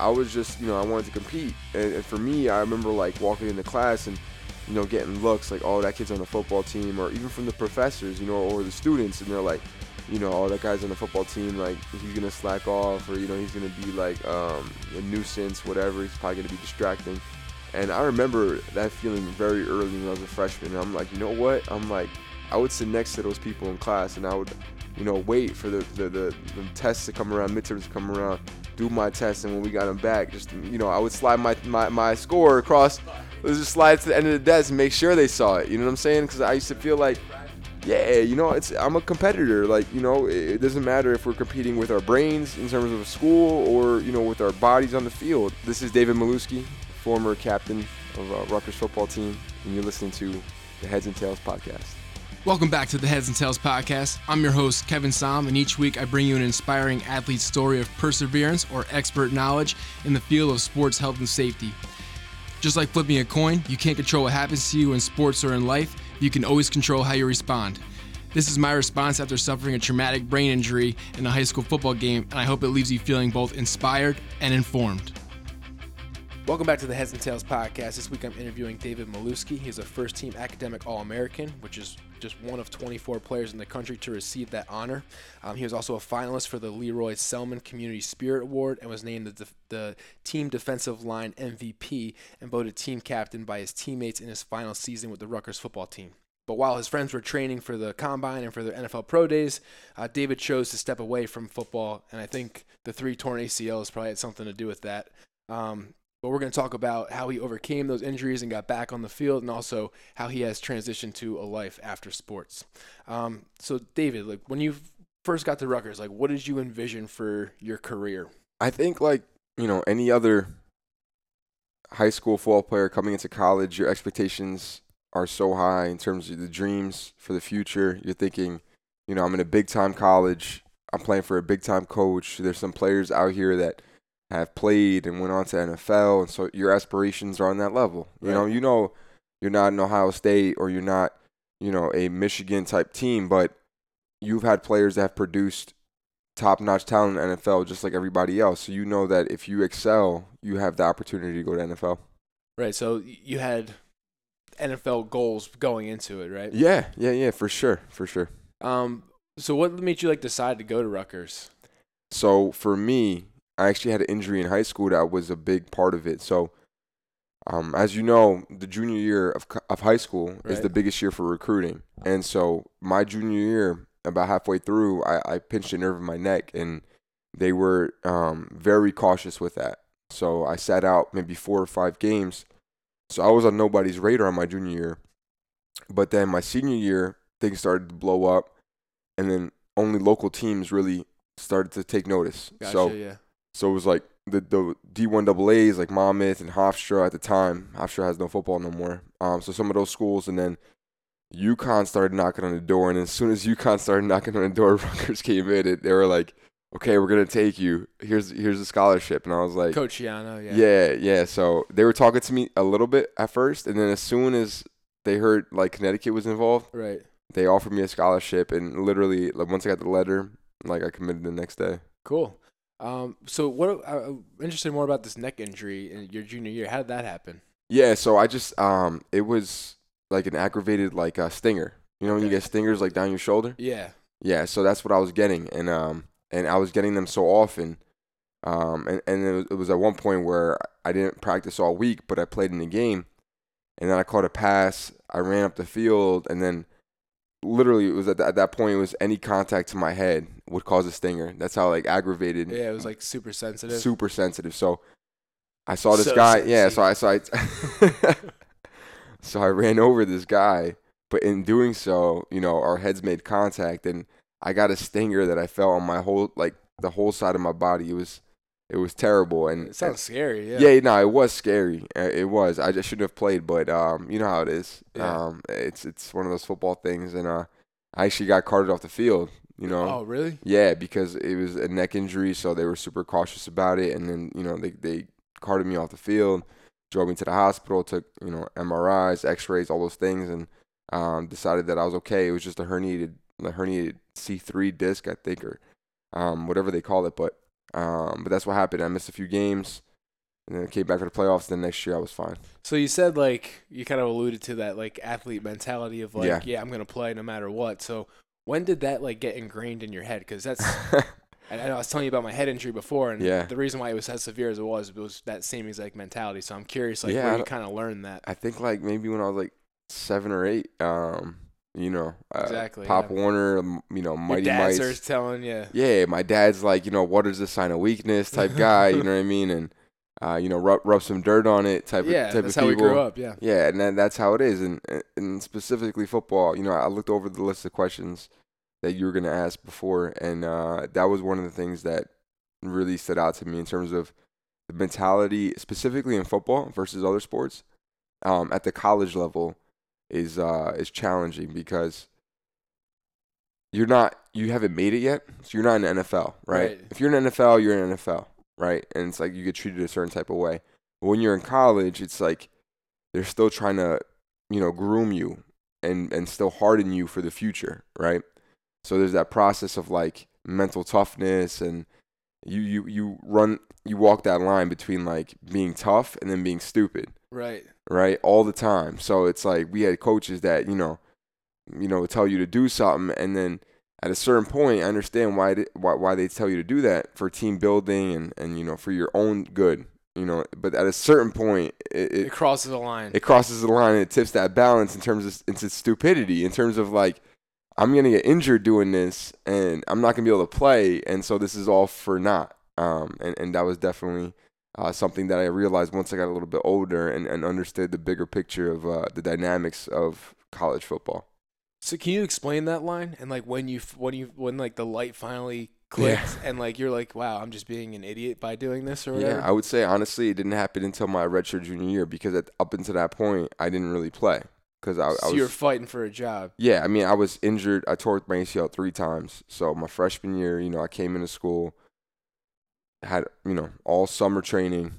I was just, you know, I wanted to compete. And, and for me, I remember like walking into class and, you know, getting looks like, oh, that kid's on the football team, or even from the professors, you know, or the students, and they're like, you know, oh, that guy's on the football team, like he's gonna slack off, or you know, he's gonna be like um, a nuisance, whatever. He's probably gonna be distracting. And I remember that feeling very early when I was a freshman. And I'm like, you know what? I'm like, I would sit next to those people in class, and I would, you know, wait for the the, the, the tests to come around, midterms to come around, do my test, and when we got them back, just you know, I would slide my my, my score across. Let's just slide to the end of the desk and make sure they saw it. You know what I'm saying? Because I used to feel like yeah, you know, it's I'm a competitor. Like, you know, it doesn't matter if we're competing with our brains in terms of school or you know with our bodies on the field. This is David Milewski, former captain of uh, Rutgers football team, and you're listening to the Heads and Tails podcast. Welcome back to the Heads and Tails podcast. I'm your host, Kevin Som, and each week I bring you an inspiring athlete's story of perseverance or expert knowledge in the field of sports health and safety. Just like flipping a coin, you can't control what happens to you in sports or in life, you can always control how you respond. This is my response after suffering a traumatic brain injury in a high school football game, and I hope it leaves you feeling both inspired and informed. Welcome back to the Heads and Tails podcast. This week I'm interviewing David Milewski. He's a first team academic All American, which is just one of 24 players in the country to receive that honor. Um, he was also a finalist for the Lee Roy Selmon Community Spirit Award and was named the, def- the team defensive line MVP and voted team captain by his teammates in his final season with the Rutgers football team. But while his friends were training for the combine and for their NFL pro days, uh, David chose to step away from football, and I think the three torn ACLs probably had something to do with that. Um, but we're going to talk about how he overcame those injuries and got back on the field, and also how he has transitioned to a life after sports. Um, so, David, like when you first got to Rutgers, like what did you envision for your career? I think, like you know, any other high school football player coming into college, your expectations are so high in terms of the dreams for the future. You're thinking, you know, I'm in a big time college. I'm playing for a big time coach. There's some players out here that have played and went on to NFL, and so your aspirations are on that level. You right. know, you know, you're not an Ohio State or you're not, you know, a Michigan type team, but you've had players that have produced top-notch talent in NFL just like everybody else. So you know that if you excel, you have the opportunity to go to NFL. Right. So you had NFL goals going into it, right? Yeah, yeah, yeah, for sure, for sure. Um, so what made you like decide to go to Rutgers? So for me, I actually had an injury in high school that was a big part of it. So, um, as you know, the junior year of of high school right. is the biggest year for recruiting, and so my junior year, about halfway through, I, I pinched a nerve in my neck, and they were um, very cautious with that. So I sat out maybe four or five games. So I was on nobody's radar on my junior year. But then my senior year, things started to blow up, and then only local teams really started to take notice. Gotcha, so yeah. So it was like the the D1 AA's like Monmouth and Hofstra at the time. Hofstra has no football no more. Um, so some of those schools, and then UConn started knocking on the door, and as soon as UConn started knocking on the door, Rutgers came in. It, they were like, "Okay, we're gonna take you. Here's here's a scholarship." And I was like, "Coach Schiano, yeah, yeah, yeah." So they were talking to me a little bit at first, and then as soon as they heard like Connecticut was involved, right, they offered me a scholarship, and literally like once I got the letter, like I committed the next day. Cool. Um, so what? I'm interested more about this neck injury in your junior year. How did that happen? Yeah, so I just um, it was like an aggravated like a uh, stinger. You know when you get stingers like down your shoulder? Yeah. Yeah, so that's what I was getting, and um, and I was getting them so often, um, and and it was, it was at one point where I didn't practice all week, but I played in the game, and then I caught a pass. I ran up the field, and then literally it was at, at that point it was any contact to my head would cause a stinger. That's how like aggravated. Yeah, it was like super sensitive. Super sensitive. So I saw this so guy. Sensitive. Yeah, so I saw. I, so I ran over this guy, but in doing so, you know, our heads made contact, and I got a stinger that I felt on my whole like the whole side of my body. It was it was terrible and it sounds scary. Yeah. Yeah, no, it was scary. Uh, it was. I just shouldn't have played, but um, you know how it is. Yeah. Um, it's it's one of those football things, and uh, I actually got carted off the field. You know. Oh, really? Yeah, because it was a neck injury, so they were super cautious about it, and then you know they they carted me off the field, drove me to the hospital, took you know MRIs, X-rays, all those things, and um, decided that I was okay. It was just a herniated, a herniated C3 disc, I think, or um, whatever they call it, but um, but that's what happened. I missed a few games. and then I came back for the playoffs. Then next year I was fine. So you said like you kind of alluded to that like athlete mentality of like Yeah. yeah, I'm gonna play no matter what. So when did that like get ingrained in your head? Because that's I I know I was telling you about my head injury before, and Yeah. the reason why it was as severe as it was, it was that same exact mentality. So I'm curious, like Yeah, where you kind of learned that. I think like maybe when I was like seven or eight. Um, you know, uh, Exactly, Pop yeah. Warner, um, you know, Your Mighty dad Mites. starts telling you, Yeah, my dad's like, you know, what is this sign of weakness type guy. you know what I mean? And uh, you know, rub rub some dirt on it type yeah, of type that's of how we grew up. Yeah, Yeah, and that, that's how it is, and and specifically football. You know, I looked over the list of questions that you were gonna ask before, and uh, that was one of the things that really stood out to me in terms of the mentality, specifically in football versus other sports. Um, at the college level, is uh, is challenging because you're not you haven't made it yet, so you're not in the NFL, right? Right. If you're in NFL, you're in NFL, right? And it's like you get treated a certain type of way. But when you're in college, it's like they're still trying to, you know, groom you and and still harden you for the future, right? So there's that process of like mental toughness and you you you run you walk that line between like being tough and then being stupid right. right all the time so it's like we had coaches that you know you know tell you to do something and then at a certain point i understand why they, why, why they tell you to do that for team building and and you know for your own good you know but at a certain point it, It, it, crosses the line. it crosses the line and it tips that balance in terms of into stupidity in terms of like i'm gonna get injured doing this and i'm not gonna be able to play and so this is all for naught um and, and that was definitely uh, something that I realized once I got a little bit older and, and understood the bigger picture of uh, the dynamics of college football. So can you explain that line and like when you when you when like the light finally clicked and like you're like wow I'm just being an idiot by doing this or whatever. Yeah, I would say honestly, it didn't happen until my redshirt junior year because at, up until that point, I didn't really play because I, I so was. you're fighting for a job. yeah, I mean, I was injured. I tore my ACL three times. So my freshman year, you know, I came into school, had you know all summer training,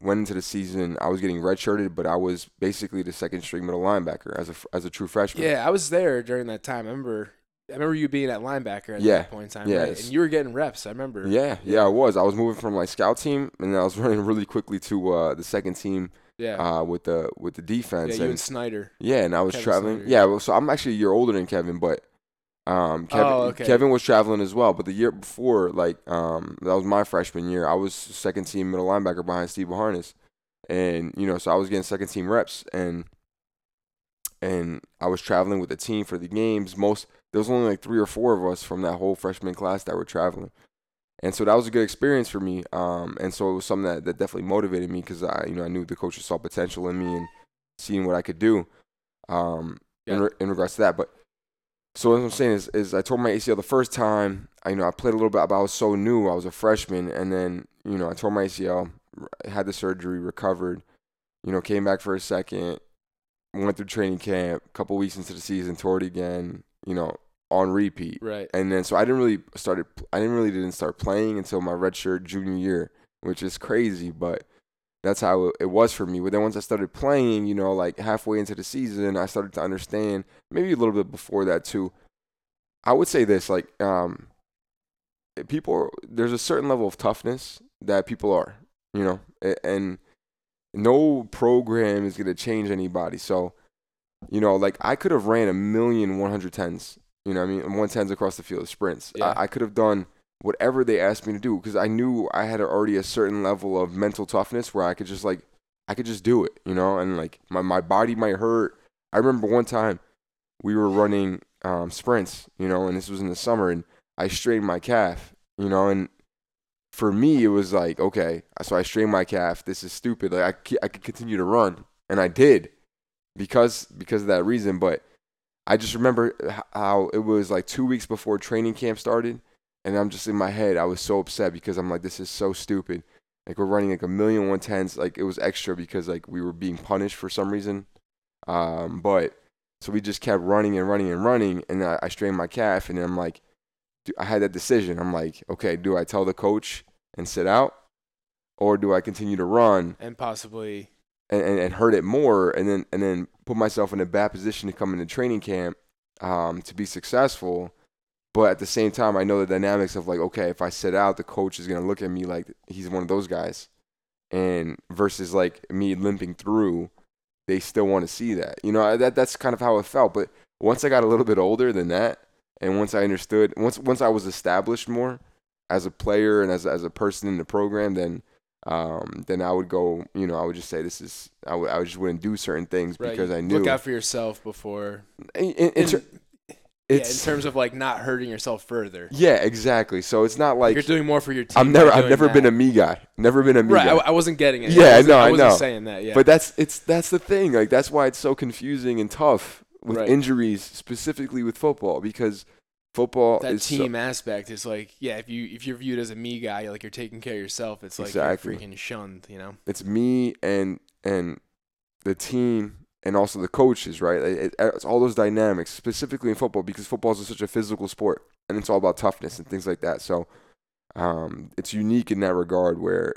went into the season. I was getting redshirted, but I was basically the second string middle linebacker as a as a true freshman. Yeah, I was there during that time. I remember I remember you being at linebacker at Yeah, that point in time, yeah, right? And you were getting reps. I remember. Yeah, yeah, I was. I was moving from like scout team, and then I was running really quickly to uh, the second team Yeah. uh, with the with the yeah, defense. you and, and Snyder. yeah, and I was Kevin traveling. Snyder. Yeah, well, so I'm actually a year older than Kevin, but um, Kevin, Oh, okay. Kevin was traveling as well. But the year before, like um, that was my freshman year. I was second team middle linebacker behind Steve Beauharnais, and you know, so I was getting second team reps, and and I was traveling with the team for the games. Most there was only like three or four of us from that whole freshman class that were traveling. And so that was a good experience for me. Um, and so it was something that, that definitely motivated me because I, you know, I knew the coaches saw potential in me and seeing what I could do. Um, in, Yeah. re- in regards to that, but so what I'm saying is, is I tore my ACL the first time. I, you know, I played a little bit, but I was so new. I was a freshman, and then you know, I tore my ACL, had the surgery, recovered. You know, came back for a second, went through training camp. A couple weeks into the season, tore it again. You know, on repeat Right. and then so I didn't really started I didn't really didn't start playing until my redshirt junior year, which is crazy, but that's how it was for me. But then once I started playing, you know, like halfway into the season, I started to understand. Maybe a little bit before that too. I would say this, like, um, people. There's a certain level of toughness that people are, you know, and no program is gonna change anybody. So, you know, like I could have ran a million 110s you know what I mean? 110s across the field, of sprints. Yeah. I, I could have done whatever they asked me to do because I knew I had already a certain level of mental toughness where I could just like, I could just do it, you know? And like my, my body might hurt. I remember one time we were running um, sprints, you know, and this was in the summer and I strained my calf, you know, and for me it was like, okay, so I strained my calf. This is stupid. Like I I could continue to run and I did because, because of that reason. But I just remember how it was like two weeks before training camp started, and I'm just in my head. I was so upset because I'm like, this is so stupid. Like we're running like a million one tens. Like it was extra because like we were being punished for some reason. Um, but so we just kept running and running and running, and I, I strained my calf, and then I'm like, I had that decision. I'm like, okay, do I tell the coach and sit out, or do I continue to run And possibly and, and, and hurt it more and then and then put myself in a bad position to come into training camp um, to be successful. But at the same time, I know the dynamics of like, okay, if I sit out, the coach is gonna look at me like he's one of those guys, and versus like me limping through, they still want to see that. You know, that that's kind of how it felt. But once I got a little bit older than that, and once I understood, once once I was established more as a player and as as a person in the program, then um, then I would go. You know, I would just say this is. I would I just wouldn't do certain things Right. because I knew. Look out for yourself before. in, in- in ter- yeah, in terms of like not hurting yourself further. yeah, exactly. So it's not like You're doing more for your team. I'm never, I've never been a me guy. Never been a me right. guy. I, I wasn't getting it. Yeah, I no, I wasn't know. saying that. Yeah, But that's it's that's the thing. Like that's why it's so confusing and tough with Right. injuries, specifically with football, because football that is so- team aspect is like, yeah, if you if you're viewed as a me guy, like you're taking care of yourself, it's like Exactly. you're freaking shunned. You know. it's me and and the team and also the coaches, right? It- it- it's all those dynamics, specifically in football, because football is such a physical sport and it's all about toughness and things like that. So um, it's unique in that regard, where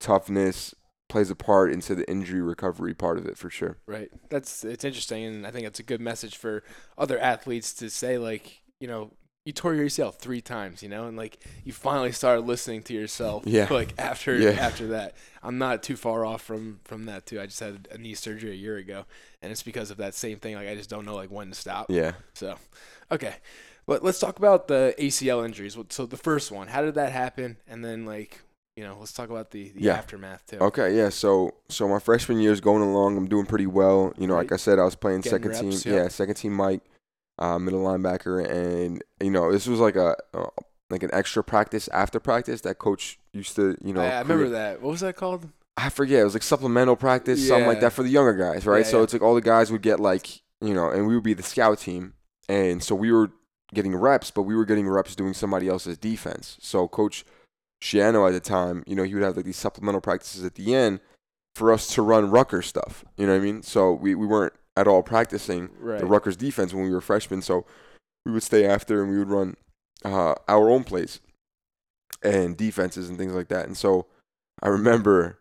toughness plays a part into the injury recovery part of it for sure. Right. That's it's interesting, and I think it's a good message for other athletes to say, like, you know, you tore your ACL three times, you know, and like you finally started listening to yourself. Yeah. Like after Yeah. after that, I'm not too far off from from that too. I just had a knee surgery a year ago, and it's because of that same thing. Like I just don't know like when to stop. Yeah. So, okay. But let's talk about the ACL injuries. So the first one, how did that happen? And then like, you know, let's talk about the, the Yeah. aftermath too. Okay, yeah. So so my freshman year is going along. I'm doing pretty well. You know, like I said, I was playing Getting second reps, team. yeah. Yeah, second team Mike, uh, middle linebacker, and you know this was like a uh, like an extra practice after practice that coach used to you know. I, I remember create- that. What was that called? I forget. It was like supplemental practice, something like that for the younger guys, right? Yeah, so yeah. it's like all the guys would get like you know, and we would be the scout team, and so we were getting reps, but we were getting reps doing somebody else's defense. So coach Schiano at the time, you know, he would have like these supplemental practices at the end for us to run Rucker stuff. You know what I mean? So we, we weren't at all practicing Right. the Rutgers defense when we were freshmen. So we would stay after and we would run uh, our own plays and defenses and things like that. And so I remember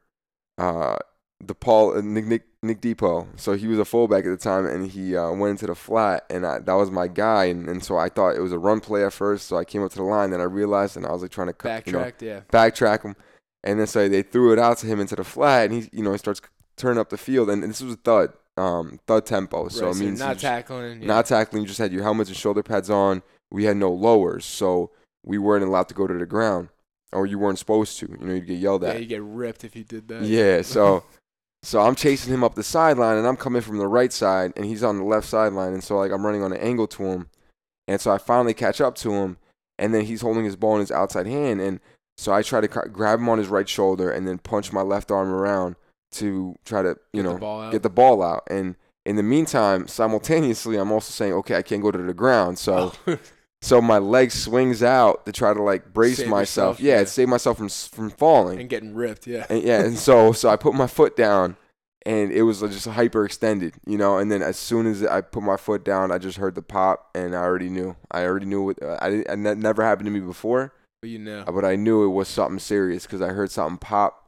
uh, the Paul uh, Nick, Nick Nick Depot. So he was a fullback at the time, and he uh, went into the flat, and I, that was my guy. And, and so I thought it was a run play at first. So I came up to the line, then I realized, and I was like trying to cut, you know, yeah. backtrack him, and then so they threw it out to him into the flat, and he you know he starts turning up the field, and this was a thud, um, thud tempo. So right, it means not tackling. Yeah. not tackling. You just had your helmets and shoulder pads on. We had no lowers, so we weren't allowed to go to the ground, or you weren't supposed to. You know, you'd get yelled at. yeah, you get ripped if you did that. Yeah, so so I'm chasing him up the sideline and I'm coming from the right side and he's on the left sideline and so like I'm running on an angle to him. And so I finally catch up to him and then he's holding his ball in his outside hand and so I try to grab him on his right shoulder and then punch my left arm around to try to, you Get know, the ball out. get the ball out. And in the meantime, simultaneously I'm also saying, "Okay, I can't go to the ground." So Oh. so my leg swings out to try to like brace Save myself. yourself, yeah, yeah. save myself from from falling. and getting ripped. Yeah. And yeah, and so so I put my foot down, and it was uh, just hyperextended, you know. And then as soon as I put my foot down, I just heard the pop, and I already knew. I already knew it. Uh, I didn't. That never happened to me before, But you know. but I knew it was something serious because I heard something pop,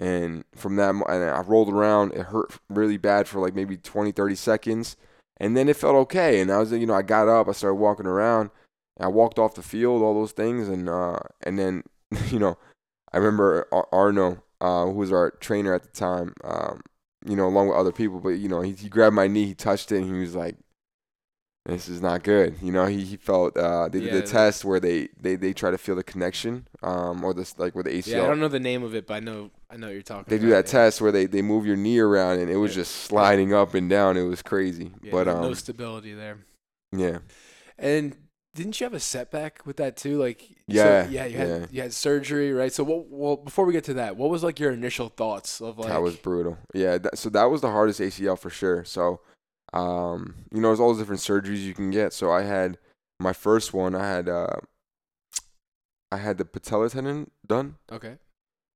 and from that, and I rolled around. It hurt really bad for like maybe 20, 30 seconds, and then it felt okay. And I was, you know, I got up, I started walking around, I walked off the field, all those things, and uh, and then, you know, I remember Ar- Arno, uh, who was our trainer at the time, um, you know, along with other people, but you know, he, he grabbed my knee, he touched it, and he was like, "This is not good." You know, he, he felt uh, they did Yeah, the test where they, they they try to feel the connection, um, or this like where the ACL. yeah, I don't know the name of it, but I know I know what you're talking. They do that yeah. test where they, they move your knee around, and it was Yeah. just sliding up and down. It was crazy, Yeah, but no um, stability there. yeah, And didn't you have a setback with that too? Like, so- Yeah, yeah, you had yeah. you had surgery, right? So, what? Well, before we get to that, what was like your initial thoughts of like? that was brutal. Yeah, that, so that was the hardest ACL for sure. So, um, you know, there's all those different surgeries you can get. So I had my first one. I had uh, I had the patella tendon done okay.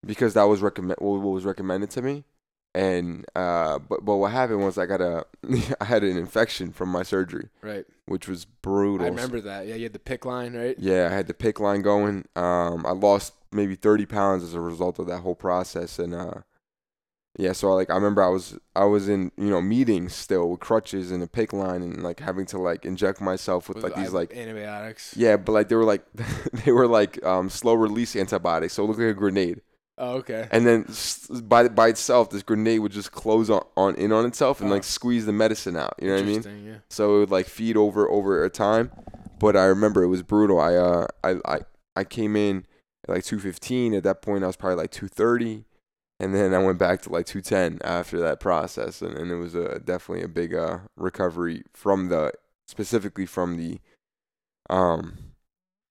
because that was recommend what was recommended to me. And uh, but but what happened was I got a I had an infection from my surgery, Right. which was brutal. I remember that. Yeah, you had the PICC line, right? Yeah, I had the PICC line going. Um, I lost maybe 30 pounds as a result of that whole process, and uh, yeah, so like I remember I was I was in you know meetings still with crutches and a PICC line and like having to like inject myself with, like these like antibiotics. yeah, but like they were like they were like um, slow release antibiotics, so it looked like a grenade. Oh, okay. and then by by itself, this grenade would just close on, on in on itself and Oh. like squeeze the medicine out. You know what I mean? Interesting, Yeah. So it would like feed over over a time. But I remember it was brutal. I uh I I, I came in at like two fifteen. At that point I was probably like two thirty. And then I went back to like two ten after that process and, and it was a definitely a big uh recovery from the specifically from the um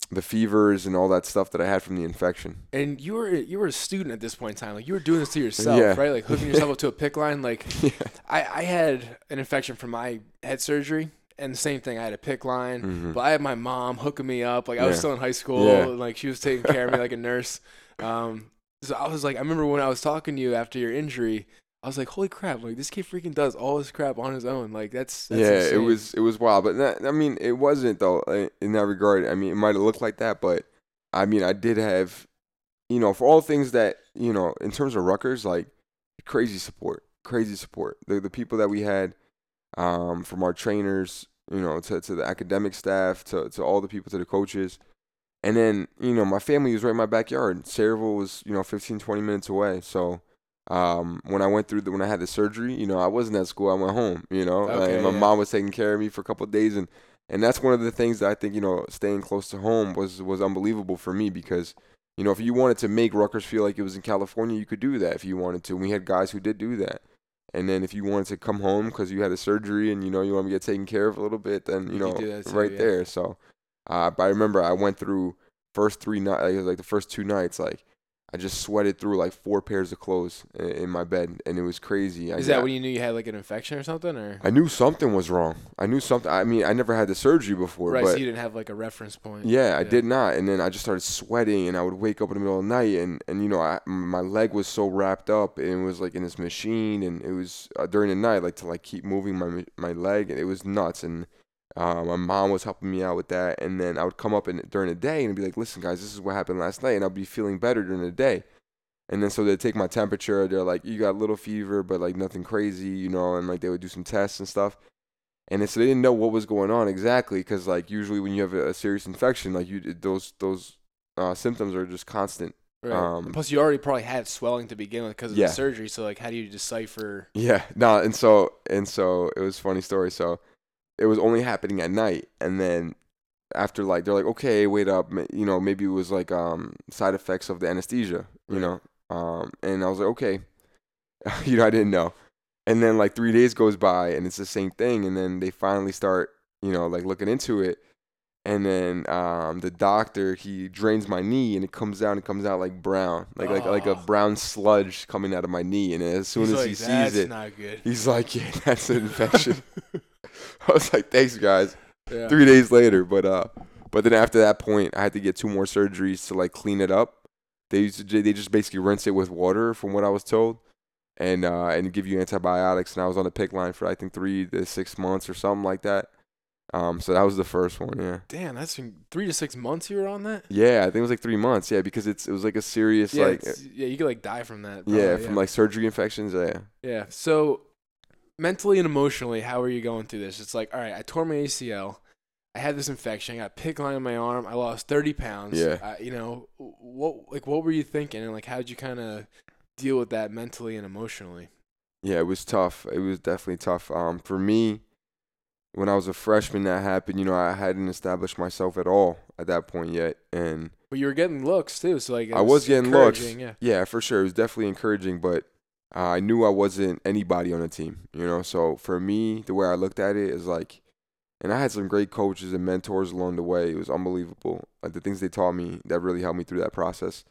the fevers and all that stuff that I had from the infection. And you were you were a student at this point in time. Like you were doing this to yourself, Yeah. right? Like hooking yourself up to a PICC line. Like yeah. I, I had an infection from my head surgery, and the same thing. I had a PICC line, Mhm. but I had my mom hooking me up. Like I was Yeah. still in high school, like she was taking care of me like a nurse. Um, so I was like, I remember when I was talking to you after your injury. I was like, holy crap! Like this kid freaking does all this crap on his own. Like that's, that's yeah, it was it was wild, but that, I mean, it wasn't though in that regard. I mean, it might have looked like that, but I mean, I did have, you know, for all things that you know, in terms of Rutgers, like crazy support, crazy support. The the people that we had, um, from our trainers, you know, to to the academic staff, to to all the people, to the coaches, and then you know, my family was right in my backyard. Sayreville was you know 15, 20 minutes away, so. Um, when I went through the, when I had the surgery, you know, I wasn't at school. I went home. You know, Okay, like, my yeah. mom was taking care of me for a couple of days, and and that's one of the things that I think you know, staying close to home was was unbelievable for me because you know, if you wanted to make Rutgers feel like it was in California, you could do that if you wanted to. And we had guys who did do that. And then if you wanted to come home because you had a surgery and you know you want to get taken care of a little bit, then you, You know could do that too, right yeah. there. So, uh, but I remember I went through first three nights, like, like the first two nights, like I just sweated through like four pairs of clothes in, in my bed, and it was crazy. I Is that got- when you knew you had like an infection or something, or I knew something was wrong. I knew something. I mean, I never had the surgery before, right? but so you didn't have like a reference point. yeah, I did not. And then I just started sweating, and I would wake up in the middle of the night, and and you know, I, my leg was so wrapped up, and it was like in this machine, and it was uh, during the night, like to like keep moving my my leg, and it was nuts. And uh, my mom was helping me out with that, and then I would come up in during the day and be like, "Listen, guys, this is what happened last night," and I'd be feeling better during the day. And then so they'd take my temperature. They're like, "You got a little fever, but like nothing crazy, you know." And like they would do some tests and stuff. And so they didn't know what was going on exactly, because like usually when you have a, a serious infection, like you those those uh, symptoms are just constant. Right. Um, Plus, you already probably had swelling to begin with because of Yeah. the surgery. So, like, how do you decipher? Yeah, no, and so and so it was a funny story. So it was only happening at night, and then after like they're like, okay, wait up, you know, maybe it was like um side effects of the anesthesia, you Right. know, um, and I was like, okay, you know, I didn't know, and then like three days goes by, and it's the same thing, and then they finally start, you know, like looking into it. And then um, the doctor he drains my knee and it comes out and it comes out like brown, like like like a Oh. brown sludge coming out of my knee. And as soon He's as like, he sees That's it, not good. He's like, yeah, that's an infection. I was like, thanks, guys. Yeah. Three days later, but uh, but then after that point, I had to get two more surgeries to like clean it up. They used to, they just basically rinse it with water, from what I was told, and uh, and give you antibiotics. And I was on the PICC line for I think three to six months or something like that. Um, so that was the first one, yeah. Damn, that's been three to six months you were on that. Yeah, I think it was like three months. Yeah, because it's it was like a serious yeah, like yeah, you could like die from that. yeah probably, from like surgery infections. Yeah. yeah. So, mentally and emotionally, how are you going through this? It's like, all right, I tore my ACL. I had this infection. I got a PICC line in my arm. I lost thirty pounds. Yeah. I, you know, what like what were you thinking, and like how did you kind of deal with that mentally and emotionally? Yeah, it was tough. It was definitely tough. Um, for me, when I was a freshman, that happened. You know, I hadn't established myself at all at that point yet, and But you were getting looks too, so like I was getting looks. Yeah. yeah, for sure, it was definitely encouraging. But uh, I knew I wasn't anybody on the team. You know, so for me, the way I looked at it is like, and I had some great coaches and mentors along the way. It was unbelievable. Like the things they taught me that really helped me through that process.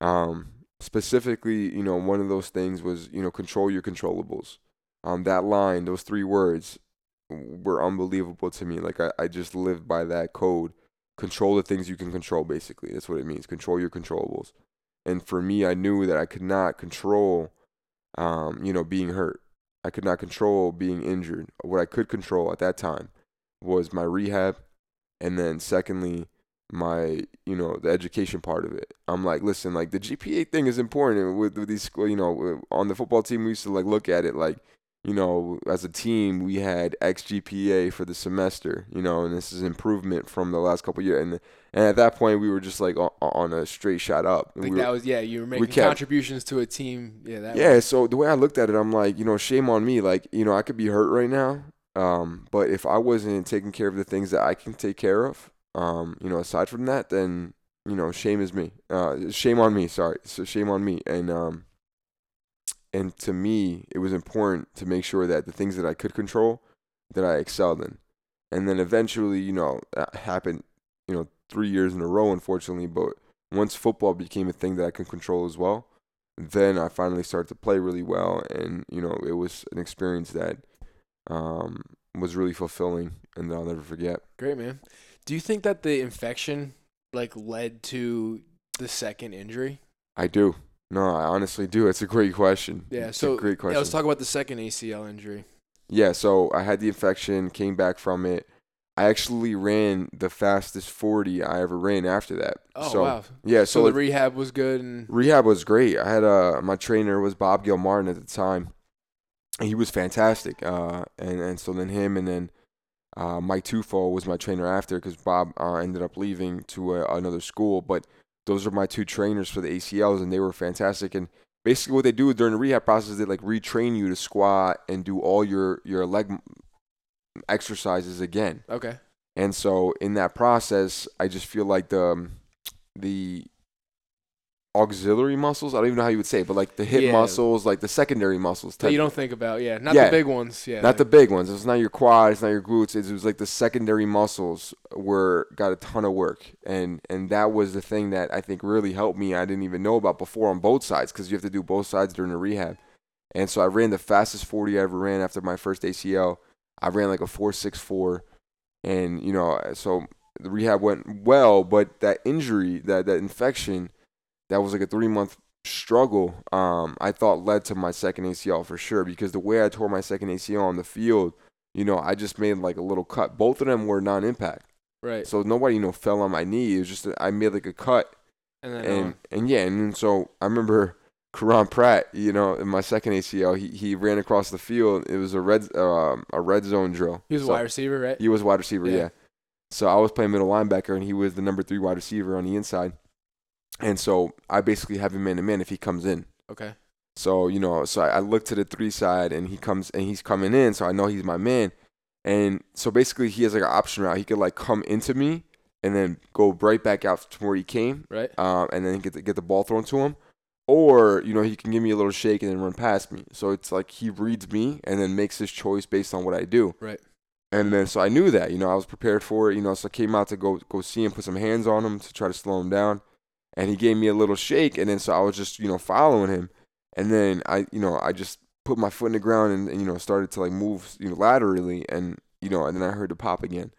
Um, specifically, you know, one of those things was you know control your controllables. Um, that line, those three words, were unbelievable to me. Like I, I just lived by that code. Control the things you can control. Basically, that's what it means. Control your controllables. And for me, I knew that I could not control, um, you know, being hurt. I could not control being injured. What I could control at that time was my rehab, and then secondly, my you know the education part of it. I'm like, listen, like the GPA thing is important with, with these. You know, on the football team, we used to like look at it like, you know, as a team, we had X GPA for the semester, you know, and this is improvement from the last couple years. And and at that point, we were just like on, on a straight shot up. I think we that were, was yeah. You were making kept- contributions to a team. Yeah, that yeah. So the way I looked at it, I'm like, you know, shame on me. Like, you know, I could be hurt right now, um, but if I wasn't taking care of the things that I can take care of, um, you know, aside from that, then you know, shame is me. Uh, shame on me. Sorry, so shame on me. And um, and to me, it was important to make sure that the things that I could control, that I excelled in. And then eventually, you know, that happened, you know, three years in a row, unfortunately. But once football became a thing that I could control as well, then I finally started to play really well. And, you know, it was an experience that um, was really fulfilling and that I'll never forget. Great man. Do you think that the infection like led to the second injury? I do. No, I honestly do. It's a great question. Yeah. It's so a great question. Yeah, let's talk about the second ACL injury. Yeah, so I had the infection, came back from it. I actually ran the fastest 40 I ever ran after that. Oh so, wow. Yeah, So, so, the it- rehab was good and rehab was great. I had uh my trainer was Bob Gilmartin at the time. And he was fantastic. Uh and and so then him and then uh Mike Tufo was my trainer after cuz Bob uh, ended up leaving to uh, another school, but those are my two trainers for the ACLs and they were fantastic and basically what they do during the rehab process they like retrain you to squat and do all your your leg exercises again. okay. And so in that process, I just feel like the um, the auxiliary muscles, I don't even know how you would say, it, but like the hip Yeah. muscles, like the secondary muscles. That you don't think about, yeah. Not Yeah. the big ones, yeah. not the big ones. It's not your quad, it's not your glutes. It was like the secondary muscles were got a ton of work. And and that was the thing that I think really helped me. I didn't even know about before on both sides cuz you have to do both sides during the rehab. And so I ran the fastest 40 I ever ran after my first ACL. I ran like a 464 and you know, so the rehab went well, but that injury, that that infection, that was like a 3 month struggle um, I thought led to my second ACL for sure because the way I tore my second ACL on the field, you know, I just made like a little cut. Both of them were non-impact, right. so nobody you know fell on my knee. It was just I made like a cut, And then and uh, and yeah, and so I remember Quron Pratt, you know, in my second ACL, he he ran across the field. It was a red um, a red zone drill. he was a So- wide receiver, right? he was wide receiver, Yeah. yeah. So I was playing middle linebacker, and he was the number three wide receiver on the inside. And so I basically have him man to man if he comes in. Okay. So you know, so I, I look to the three side, and he comes and he's coming in, so I know he's my man. And so basically, he has like an option route. He could like come into me and then go right back out to where he came, Right. um, and then get the, get the ball thrown to him. Or you know, he can give me a little shake and then run past me. So it's like he reads me and then makes his choice based on what I do. Right. And then so I knew that, you know, I was prepared for it, you know, so I came out to go go see him, put some hands on him to try to slow him down. And he gave me a little shake and then so I was just, you know, following him. And then I, you know, I just put my foot in the ground and, and you know, started to like move, you know, laterally and you know, and then I heard the pop again.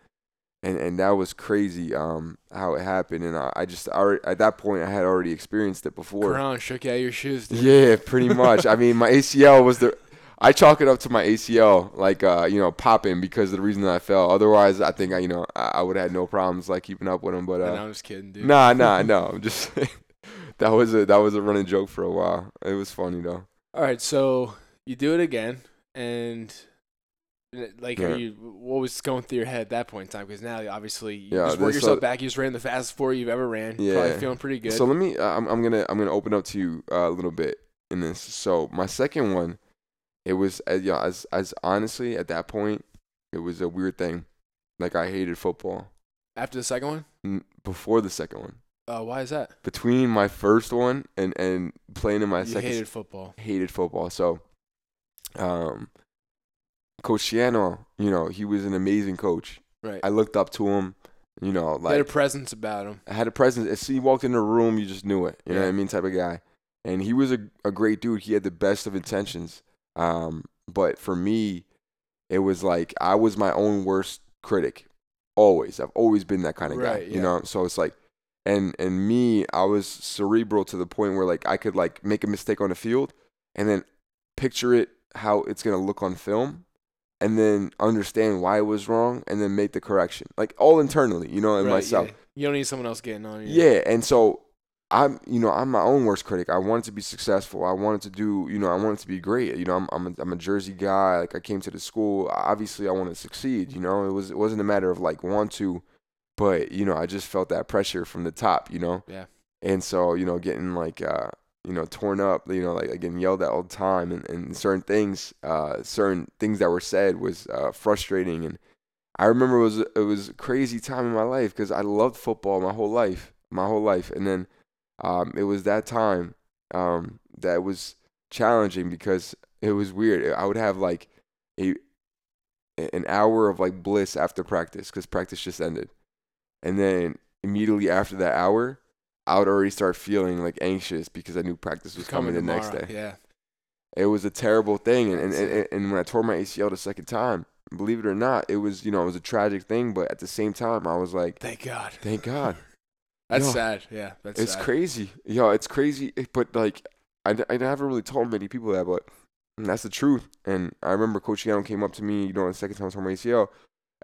And and that was crazy um how it happened and I, I just already at that point I had already experienced it before. Quron shook out your shoes, dude. Yeah, pretty much. I mean, my ACL was the. I chalk it up to my ACL, like uh, you know, popping because of the reason that I fell. Otherwise, I think I, you know, I, I would have had no problems like keeping up with him. But uh, I'm just kidding, dude. nah, nah, no. I'm just saying. that was a that was a running joke for a while. It was funny though. All right, so you do it again, and uh, like, Yeah. are you, what was going through your head at that point in time? Because now, obviously, you Yeah, just this- yourself so- back. You just ran the fastest four you've ever ran. You're Probably Yeah. feeling pretty good. So let me. Uh, I'm I'm gonna I'm gonna open up to you uh, a little bit in this. So my second one, it was uh, yeah, as as honestly at that point, it was a weird thing. Like I hated football After the second one, N- before the second one. uh, why is that? between my first one and and playing in my you second hated football. hated football. So, um, Coach Schiano, you know, he was an amazing coach. Right. I looked up to him. You know, He had a presence about him. I had a presence. As he walked in the room, you just knew it. You know what I mean, type of guy. And he was a a great dude. He had the best of intentions. Um, but for me, it was like I was my own worst critic. Always, I've always been that kind of guy. Right, You know, so it's like, and and me, I was cerebral to the point where like I could like make a mistake on the field, and then picture it how it's gonna look on film, and then understand why it was wrong, and then make the correction, like all internally, you know, in right, myself. yeah. You don't need someone else getting on you. Yeah, and so I'm, you know, I'm my own worst critic. I wanted to be successful. I wanted to do, you know, I wanted to be great. You know, I'm, I'm, a, I'm a Jersey guy. Like I came to the school. Obviously, I wanted to succeed. You know, it was, it wasn't a matter of like want to, but you know, I just felt that pressure from the top. You know. Yeah. And so, you know, getting like, uh, you know, torn up, you know, like getting yelled at all the time, and, and certain things, uh, certain things that were said was uh, frustrating. And I remember it was it was a crazy time in my life because I loved football my whole life, my whole life, and then um, it was that time um, that was challenging because it was weird. I would have like a an hour of like bliss after practice because practice just ended, and then immediately after that hour, I would already start feeling like anxious because I knew practice was coming, the next day. Yeah. It was a terrible thing, and and, and and when I tore my ACL the second time, believe it or not, it was you know it was a tragic thing, but at the same time, I was like, Thank God. thank God. That's Yo, sad. Yeah. That's It's sad. crazy. Yo, it's crazy. eh, But like, I, I never really told many people that, but that's the truth. And I remember Coach Schiano came up to me, you know, the second time I tore my ACL,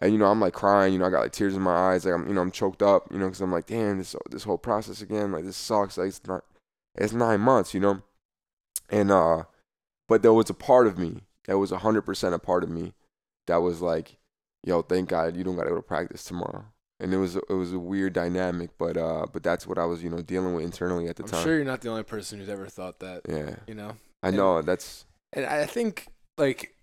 and you know, I'm like crying. You know, I got like tears in my eyes. Like I'm, you know, I'm choked up. You know, because I'm like, damn, this this whole process again. Like this sucks. Like it's not, it's nine months. You know, and uh, but there was a part of me that was hundred percent a part of me that was like, yo, thank God you don't got to go to practice tomorrow. And it was it was a weird dynamic, but uh, but that's what I was you know dealing with internally at the time. I'm sure you're not the only person who's ever thought that. Yeah, You know. I And- know that's And I think like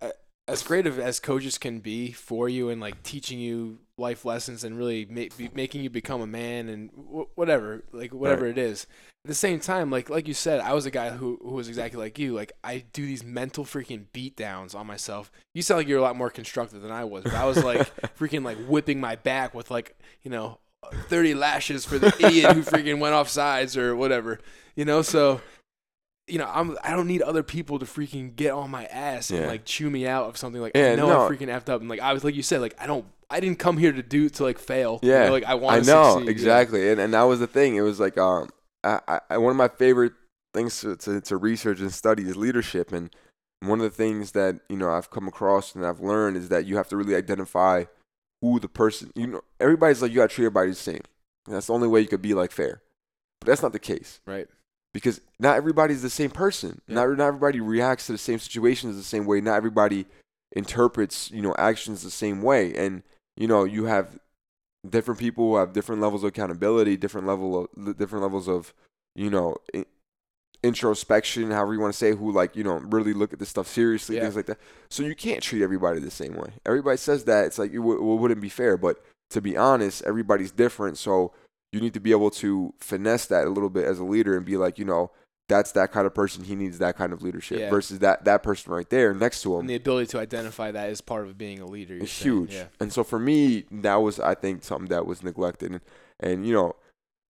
as great of as coaches can be for you and like teaching you life lessons and really making you become a man and w- whatever like whatever Right. it is. At the same time, like like you said, I was a guy who who was exactly like you. Like I do these mental freaking beat downs on myself. You sound like you're a lot more constructive than I was. But I was like freaking like whipping my back with like you know. 30 lashes for the idiot who freaking went off sides or whatever you know so you know, I'm I don't need other people to freaking get on my ass and Yeah. like chew me out of something like Yeah, I know no. I freaking effed up and like I was like you said like I don't I didn't come here to do to like fail. You Yeah, know, like I I want to know succeed. yeah. I know exactly, and and that was the thing. It was like um, I, I one of my favorite things to, to to research and study is leadership, and one of the things that you know I've come across and I've learned is that you have to really identify who the person. You know, everybody's like you got to treat everybody the same. And that's the only way you could be like fair, but that's not the case Right. because not everybody's the same person. Yeah. Not not everybody reacts to the same situations the same way. Not everybody interprets you know actions the same way, and you know you have different people who have different levels of accountability, different level of different levels of you know introspection, however you want to say, who like you know really look at this stuff seriously, Yeah. things like that. So you can't treat everybody the same way. Everybody says that it's like it, w- it wouldn't be fair, but to be honest, everybody's different. So you need to be able to finesse that a little bit as a leader and be like, you know, that's that kind of person. He needs that kind of leadership Yeah. versus that that person right there next to him And the ability to identify that is part of being a leader. it's huge. Yeah. And so for me, that was I think something that was neglected. And, and you know,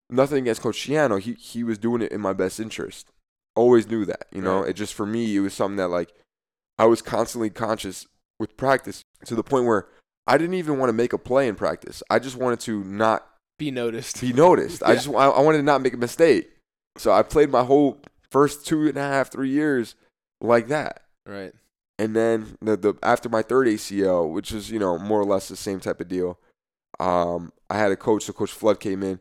nothing against Coach Schiano. He he was doing it in my best interest. Always knew that. You know, Right. it just for me it was something that like I was constantly conscious with practice to the point where I didn't even want to make a play in practice. I just wanted to not Be noticed. be noticed. I just I, I wanted to not make a mistake. So I played my whole first two and a half, three years like that. right. And then the, the after my third ACL, which is you know more or less the same type of deal, um, I had a coach. So Coach Flood came in,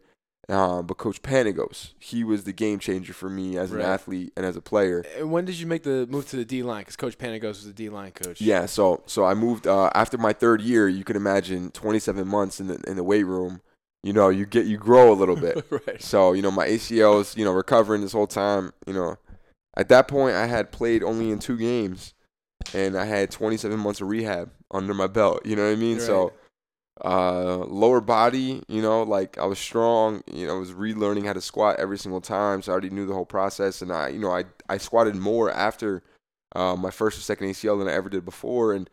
um, but Coach Panagos, he was the game changer for me as an athlete and as a player. And when did you make the move to the D line? Because Coach Panagos was the D line coach. Yeah, so so I moved uh, after my third year. You can imagine 27 months in the in the weight room. You know, you get you grow a little bit. right. So, you know, my ACL is you know, recovering this whole time, you know, at that point I had played only in two games and I had 27 months of rehab under my belt, you know what I mean? Right. So, uh, lower body, you know, like I was strong, you know, I was relearning how to squat every single time. So I already knew the whole process and I, you know, I, I squatted more after, uh, my first or second ACL than I ever did before. And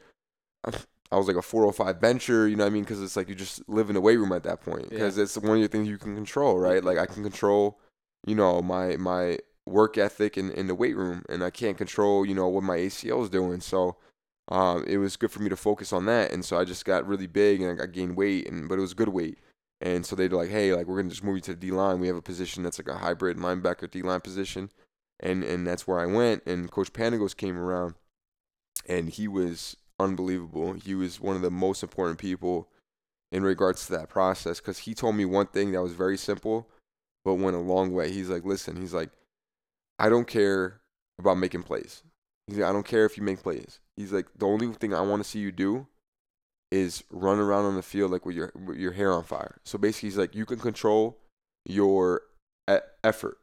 I was like a 405 bencher, you know what I mean? Because it's like you just live in the weight room at that point. Because it's one of the things you can control, right? Like I can control, you know, my my work ethic in, in the weight room, and I can't control, you know, what my ACL is doing. So um, it was good for me to focus on that. And so I just got really big and I gained weight, and but it was good weight. And so they're like, hey, like we're gonna just move you to the D line. We have a position that's like a hybrid linebacker D line position, and and that's where I went. And Coach Panagos came around, and he was unbelievable. He was one of the most important people in regards to that process because he told me one thing that was very simple, but went a long way. He's like, listen, he's like, I don't care about making plays. He's like, I don't care if you make plays. He's like, the only thing I want to see you do is run around on the field like with your with your hair on fire. So basically, he's like, you can control your e- effort.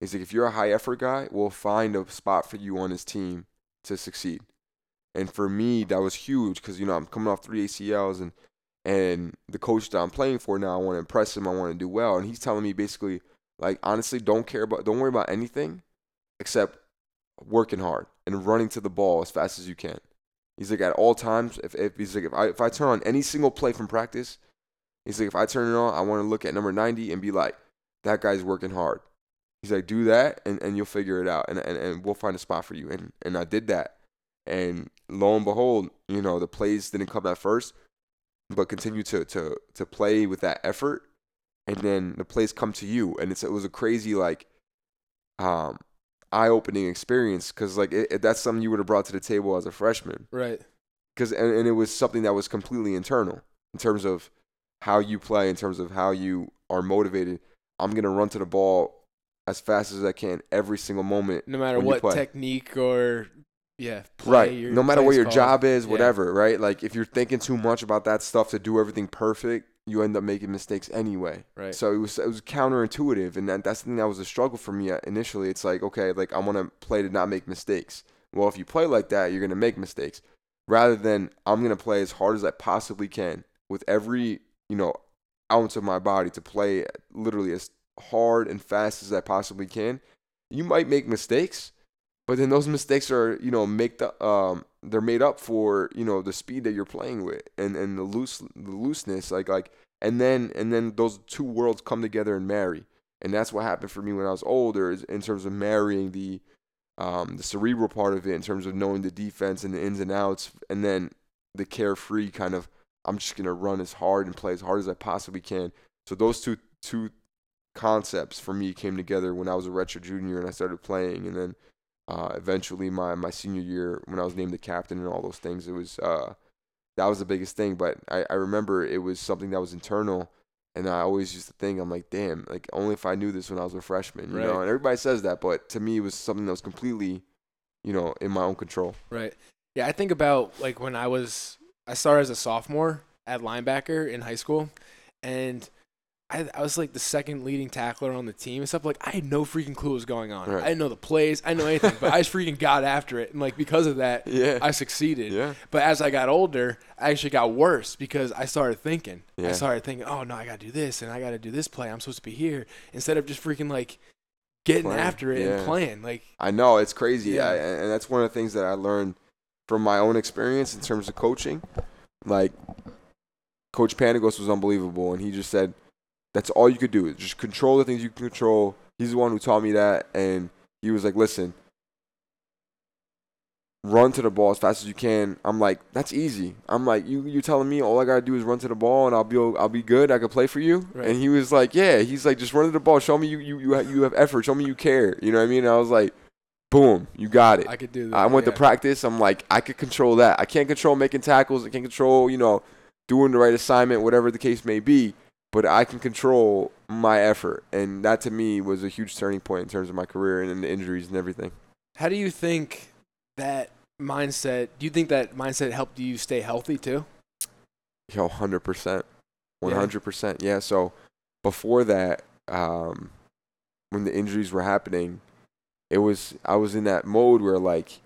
He's like, if you're a high effort guy, we'll find a spot for you on his team to succeed. And for me, that was huge because you know I'm coming off three ACLs and and the coach that I'm playing for now, I want to impress him. I want to do well, and he's telling me basically like honestly, don't care about, don't worry about anything except working hard and running to the ball as fast as you can. He's like at all times. If, if he's like if I if I turn on any single play from practice, he's like if I turn it on, I want to look at number 90 and be like, that guy's working hard. He's like, do that and, and you'll figure it out and, and and we'll find a spot for you. And and I did that. And lo and behold, you know, the plays didn't come at first, but continue to to to play with that effort. And then the plays come to you. And it's it was a crazy like um eye opening experience because like it, it, that's something you would have brought to the table as a freshman Right. because and, and it was something that was completely internal in terms of how you play in terms of how you are motivated i'm going to run to the ball as fast as i can every single moment No matter what play. technique or yeah, play right your no matter what your called. job is Yeah. whatever right like if you're thinking too much about that stuff to do everything perfect you end up making mistakes anyway Right. so it was it was counterintuitive, and that, that's the thing that was a struggle for me uh, initially. It's like okay, like I want to play to not make mistakes. Well, if you play like that, you're gonna make mistakes. Rather than I'm gonna play as hard as I possibly can with every you know ounce of my body to play literally as hard and fast as I possibly can. You might make mistakes, but then those mistakes are you know make the um they're made up for you know the speed that you're playing with and and the loose the looseness like like and then and then those two worlds come together and marry. And that's what happened for me when I was older in terms of marrying the um the cerebral part of it in terms of knowing the defense and the ins and outs and then the carefree kind of I'm just gonna run as hard and play as hard as I possibly can. So those two two concepts for me came together when I was a redshirt junior and I started playing and then uh, eventually my my senior year when I was named the captain and all those things it was uh that was the biggest thing but I, I remember it was something that was internal and I always used to think I'm like damn like only if I knew this when I was a freshman you know and everybody says that but to me it was something that was completely you know in my own control Right. Yeah, I think about like when I was I started as a sophomore at linebacker in high school, and I, I was like the second leading tackler on the team and stuff. Like I had no freaking clue what was going on. Right. I didn't know the plays. I didn't know anything, but I just freaking got after it, and like because of that, yeah I succeeded. yeah But as I got older, I actually got worse because I started thinking. I started thinking, oh no, I gotta do this and I gotta do this play. I'm supposed to be here instead of just freaking like getting Playing. after it and playing. Like I know it's crazy, Yeah. I, and that's one of the things that I learned from my own experience in terms of coaching. Like, Coach Panagos was unbelievable, and he just said, "That's all you could do. is Just control the things you can control." He's the one who taught me that, and he was like, "Listen, run to the ball as fast as you can." I'm like, "That's easy." I'm like, "You you telling me all I gotta do is run to the ball, and I'll be I'll be good. I can play for you." Right. And he was like, "Yeah." He's like, "Just run to the ball. Show me you you you have, you have effort. Show me you care." You know what I mean? And I was like, "Boom, you got it." I could do that. I went yeah. to practice. I'm like, I could control that. I can't control making tackles. I can't control, you know, doing the right assignment, whatever the case may be. But I can control my effort, and that to me was a huge turning point in terms of my career and, and the injuries and everything. How do you think that mindset? Do you think that mindset helped you stay healthy too? Yo, hundred percent, hundred percent. Yeah. So before that, um, when the injuries were happening, it was I was in that mode where like,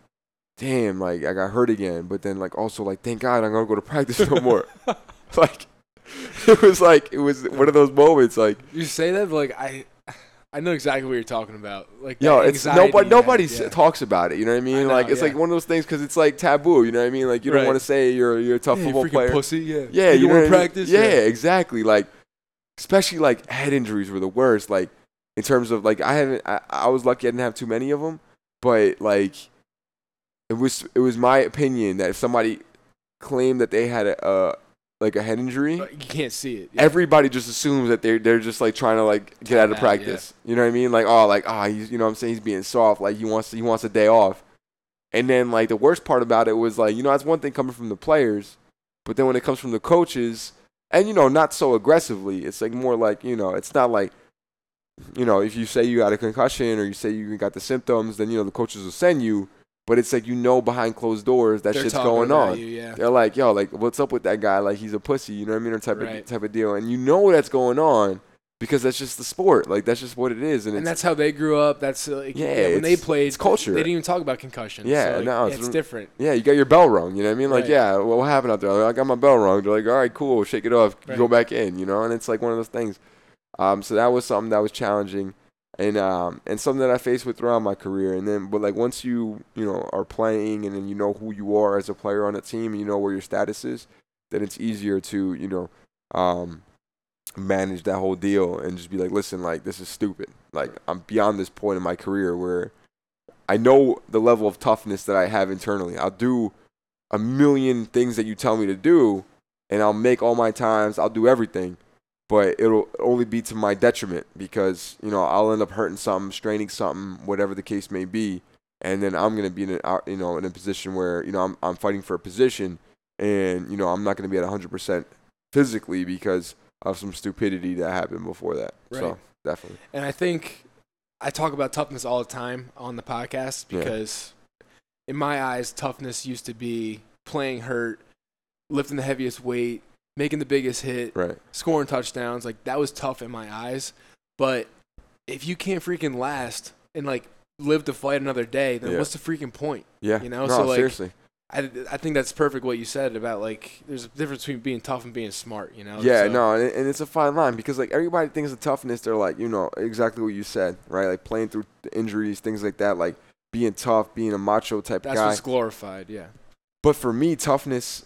damn, like I got hurt again. But then like also like, thank God I'm gonna go to practice no more. like, it was like it was one of those moments like. You say that, but like I, I know exactly what you're talking about. Like Yo, that it's nobody. had, Nobody yeah. talks about it. You know what I mean? know, like it's yeah. like one of those things because it's like taboo. You know what I mean? Like you don't want to say you're you're a tough Yeah, football player. pussy. Yeah. Yeah, you, you, want to I mean? practice. Yeah, exactly. Like, especially like head injuries were the worst. Like in terms of like I haven't. I, I was lucky I didn't have too many of them, but like it was it was my opinion that if somebody claimed that they had a uh, like a head injury, you can't see it. Yeah. everybody just assumes that they're they're just like trying to like get out of practice. You know what I mean? Like oh like oh he's you know what I'm saying he's being soft like he wants he wants a day off. And then like the worst part about it was like you know that's one thing coming from the players, but then when it comes from the coaches and you know not so aggressively, it's like more like you know it's not like you know, if you say you got a concussion or you say you got the symptoms, then you know the coaches will send you. But it's like you know behind closed doors that They're shit's going on. You, yeah. They're like, yo, like, what's up with that guy? Like, he's a pussy, you know what I mean, or type Right. of type of deal. And you know that's going on because that's just the sport. Like, that's just what it is. And, And that's how they grew up. That's uh, like, Yeah, when they played, it's culture. They didn't even talk about concussions. Yeah, so, like, no, yeah, it's- it's different. yeah, you got your bell rung. You know what I mean? Like, Right. yeah, well, what happened out there? Like, I got my bell rung. They're like, all right, cool, shake it off, you go back in. You know, and it's like one of those things. Um, so that was something that was challenging, and um, and something that I faced with throughout my career. And then, but like once you you know are playing, and then you know who you are as a player on a team, and you know where your status is, then it's easier to you know um, manage that whole deal and just be like, listen, like this is stupid. Like I'm beyond this point in my career where I know the level of toughness that I have internally. I'll do a million things that you tell me to do, and I'll make all my times. I'll do everything, but it'll only be to my detriment because you know I'll end up hurting something, straining something, whatever the case may be, and then I'm gonna be in a, you know in a position where you know I'm I'm fighting for a position, and you know I'm not gonna be at 100 percent physically because of some stupidity that happened before that. Right. So definitely, And I think I talk about toughness all the time on the podcast Yeah. because, in my eyes, toughness used to be playing hurt, lifting the heaviest weight, making the biggest hit, right? scoring touchdowns. Like that was tough in my eyes. But if you can't freaking last and like live to fight another day, then Yeah. what's the freaking point? Yeah, You know, no, so, like, seriously. I, I think that's perfect what you said about like there's a difference between being tough and being smart. You know? Yeah, So- no, and, and it's a fine line because like everybody thinks of toughness. They're like, you know, exactly what you said, right? Like playing through injuries, things like that. Like being tough, being a macho type That's guy. what's glorified. Yeah. But for me, toughness.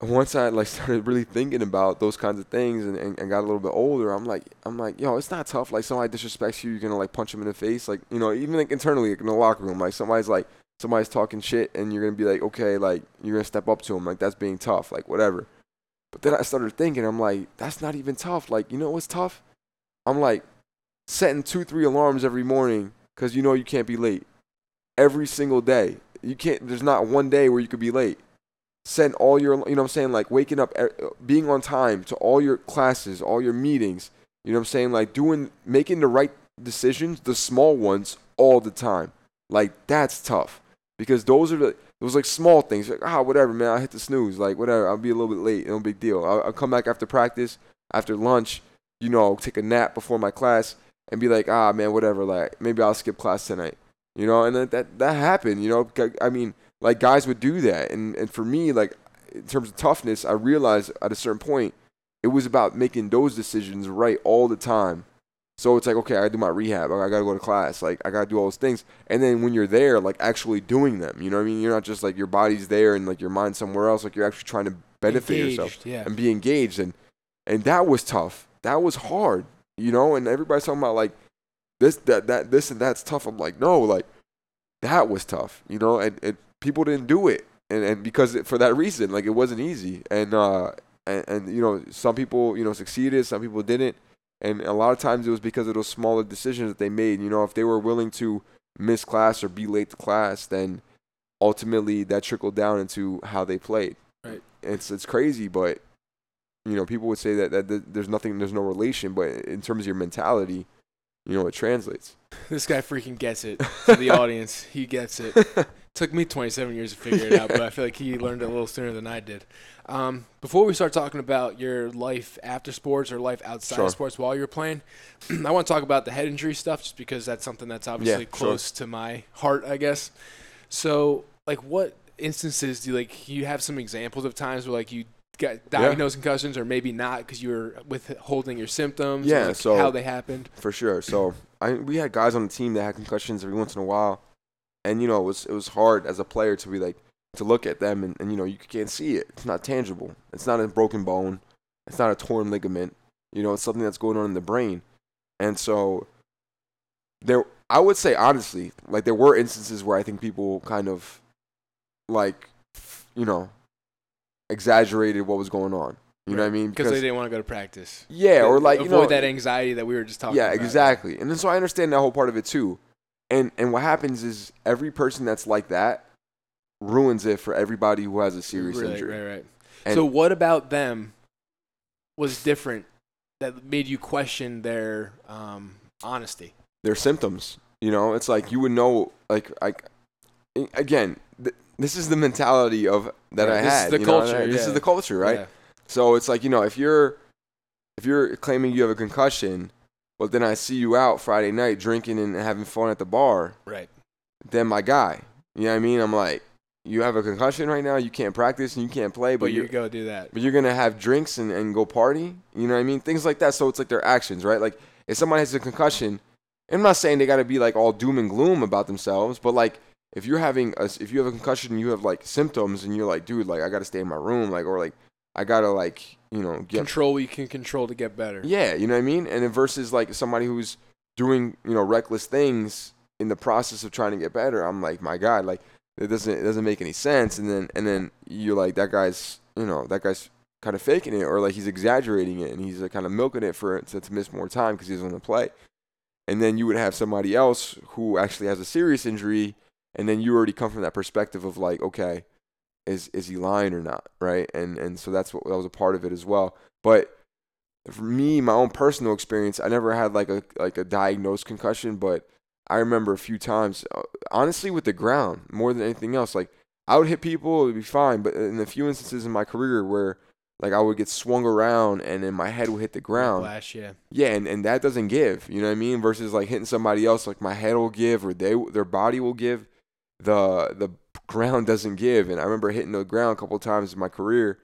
Once I like started really thinking about those kinds of things and, and, and got a little bit older, I'm like, I'm like, yo, it's not tough. Like somebody disrespects you, you're gonna like punch them in the face. Like you know, even like internally like, in the locker room, like somebody's like somebody's talking shit, and you're gonna be like, okay, like you're gonna step up to them, like that's being tough, like whatever. But then I started thinking, I'm like, that's not even tough. Like you know what's tough? I'm like setting two, three alarms every morning because you know you can't be late every single day. You can't. There's not one day where you could be late. Send all your, you know I'm saying, like waking up, eh, being on time to all your classes, all your meetings. You know I'm saying, like doing, making the right decisions, the small ones, all the time. Like that's tough because those are the those like small things. Like ah, whatever, man. I hit the snooze. Like whatever. I'll be a little bit late. No big deal. I'll, I'll come back after practice, after lunch. You know, take a nap before my class and be like, ah, man, whatever. Like maybe I'll skip class tonight. You know, and that that, that happened. You know, I mean, like guys would do that, and and for me, like in terms of toughness, I realized at a certain point it was about making those decisions right all the time. So it's like, okay, I gotta do my rehab. I gotta go to class. Like I gotta do all those things. And then when you're there, like actually doing them, you know what I mean? You're not just like your body's there and like your mind's somewhere else. Like you're actually trying to benefit yourself Yeah. and be engaged. And and that was tough. That was hard, you know. And everybody's talking about like this, that, that, this, and that's tough. I'm like, no, like that was tough, you know. And, and people didn't do it, and and because it, for that reason, like it wasn't easy. And uh, and, and you know, some people you know succeeded, some people didn't. And a lot of times it was because of those smaller decisions that they made. You know, if they were willing to miss class or be late to class, then ultimately that trickled down into how they played. Right. It's it's crazy, but you know, people would say that, that th- there's nothing, there's no relation, but in terms of your mentality, you know, it translates. This guy freaking gets it. To the audience, he gets it. Took me 27 years to figure it out, but I feel like he learned it a little sooner than I did. Um, before we start talking about your life after sports or life outside Sure. of sports while you're playing, I want to talk about the head injury stuff just because that's something that's obviously sure. close to my heart, I guess. So, like, what instances do you like? You have some examples of times where like you got diagnosed concussions, or maybe not because you were withholding your symptoms. Yeah, like, so- how they happened. For sure. So I we had guys on the team that had concussions every once in a while, and you know it was it was hard as a player to be like to look at them and, and you know you can't see it. It's not tangible. It's not a broken bone. It's not a torn ligament. You know it's something that's going on in the brain, and so there I would say honestly like there were instances where I think people kind of like you know exaggerated what was going on. You know what I mean? Because they didn't want to go to practice. yeah, or like avoid you know that anxiety that we were just talking yeah, about. exactly. And then so I understand that whole part of it too. And and what happens is every person that's like that ruins it for everybody who has a serious Right, injury. right, right. And- so what about them was different that made you question their um, Honesty. They're symptoms. You know, it's like you would know. Like, like again, th- this is the mentality of that Right, I this is had. the you know, culture, This yeah. is the culture, right? Yeah. So it's like you know, if you're if you're claiming you have a concussion, but then I see you out Friday night drinking and having fun at the bar, Right. then my guy, you know what I mean? I'm like, you have a concussion right now, you can't practice and you can't play, but, But you go do that. but you're gonna have drinks and, and go party, you know what I mean? Things like that. So it's like their actions, right? Like if somebody has a concussion, I'm not saying they gotta be like all doom and gloom about themselves, but like if you're having a, if you have a concussion and you have like symptoms and you're like, dude, like I gotta stay in my room, like or like I gotta like you know get Control what you can control to get better. yeah, you know what I mean? And then versus like somebody who's doing, you know, reckless things in the process of trying to get better, I'm like, my God, like it doesn't it doesn't make any sense. And then and then you're like, that guy's you know, that guy's kind of faking it or like he's exaggerating it and he's like kind of milking it for to, to miss more time because he doesn't want to play. And then you would have somebody else who actually has a serious injury, and then you already come from that perspective of like, okay, is is he lying or not, right? And and so that's what that was a part of it as well. But for me, my own personal experience, I never had like a like a diagnosed concussion, but I remember a few times, uh, honestly, with the ground more than anything else. Like I would hit people, it would be fine, but in a few instances in my career where like I would get swung around and then my head would hit the ground. Flash, yeah. Yeah, and, and that doesn't give. You know what I mean? Versus like hitting somebody else, like my head will give or they their body will give. The the ground doesn't give. And I remember hitting the ground a couple times in my career,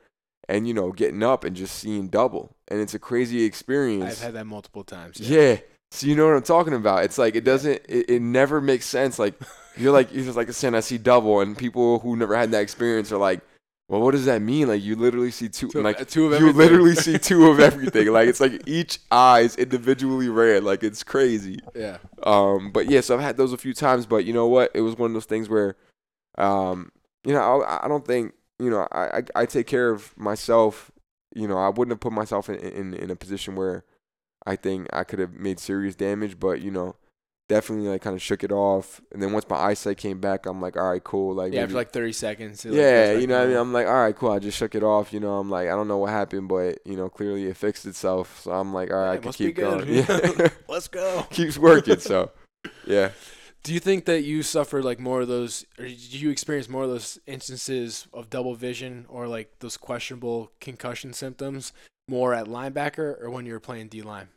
and you know getting up and just seeing double, and it's a crazy experience. I've had that multiple times. yeah. So you know what I'm talking about? It's like it doesn't. It, it never makes sense. Like you're like you're just like saying I see double, and people who never had that experience are like. Well, what does that mean? Like you literally see two, Two of- like two of you everything. literally see two of everything. like it's like each eye is individually red. Like it's crazy. Yeah. Um, but yeah, so I've had those a few times. But you know what? It was one of those things where, um, you know, I, I don't think you know I, I I take care of myself. You know, I wouldn't have put myself in in, in a position where I think I could have made serious damage. But you know, definitely like kind of shook it off. And then once my eyesight came back, I'm like, all right, cool. Like Yeah, maybe- after like 30 seconds. like, yeah, back you know what I mean, I'm like, all right, cool. I just shook it off. You know, I'm like, I don't know what happened, but, you know, clearly it fixed itself. So I'm like, all right, Yeah, I can keep going. Yeah. Let's go. Keeps working. So, yeah. Do you think that you suffered like more of those, or did you experience more of those instances of double vision or like those questionable concussion symptoms more at linebacker or when you were playing D line?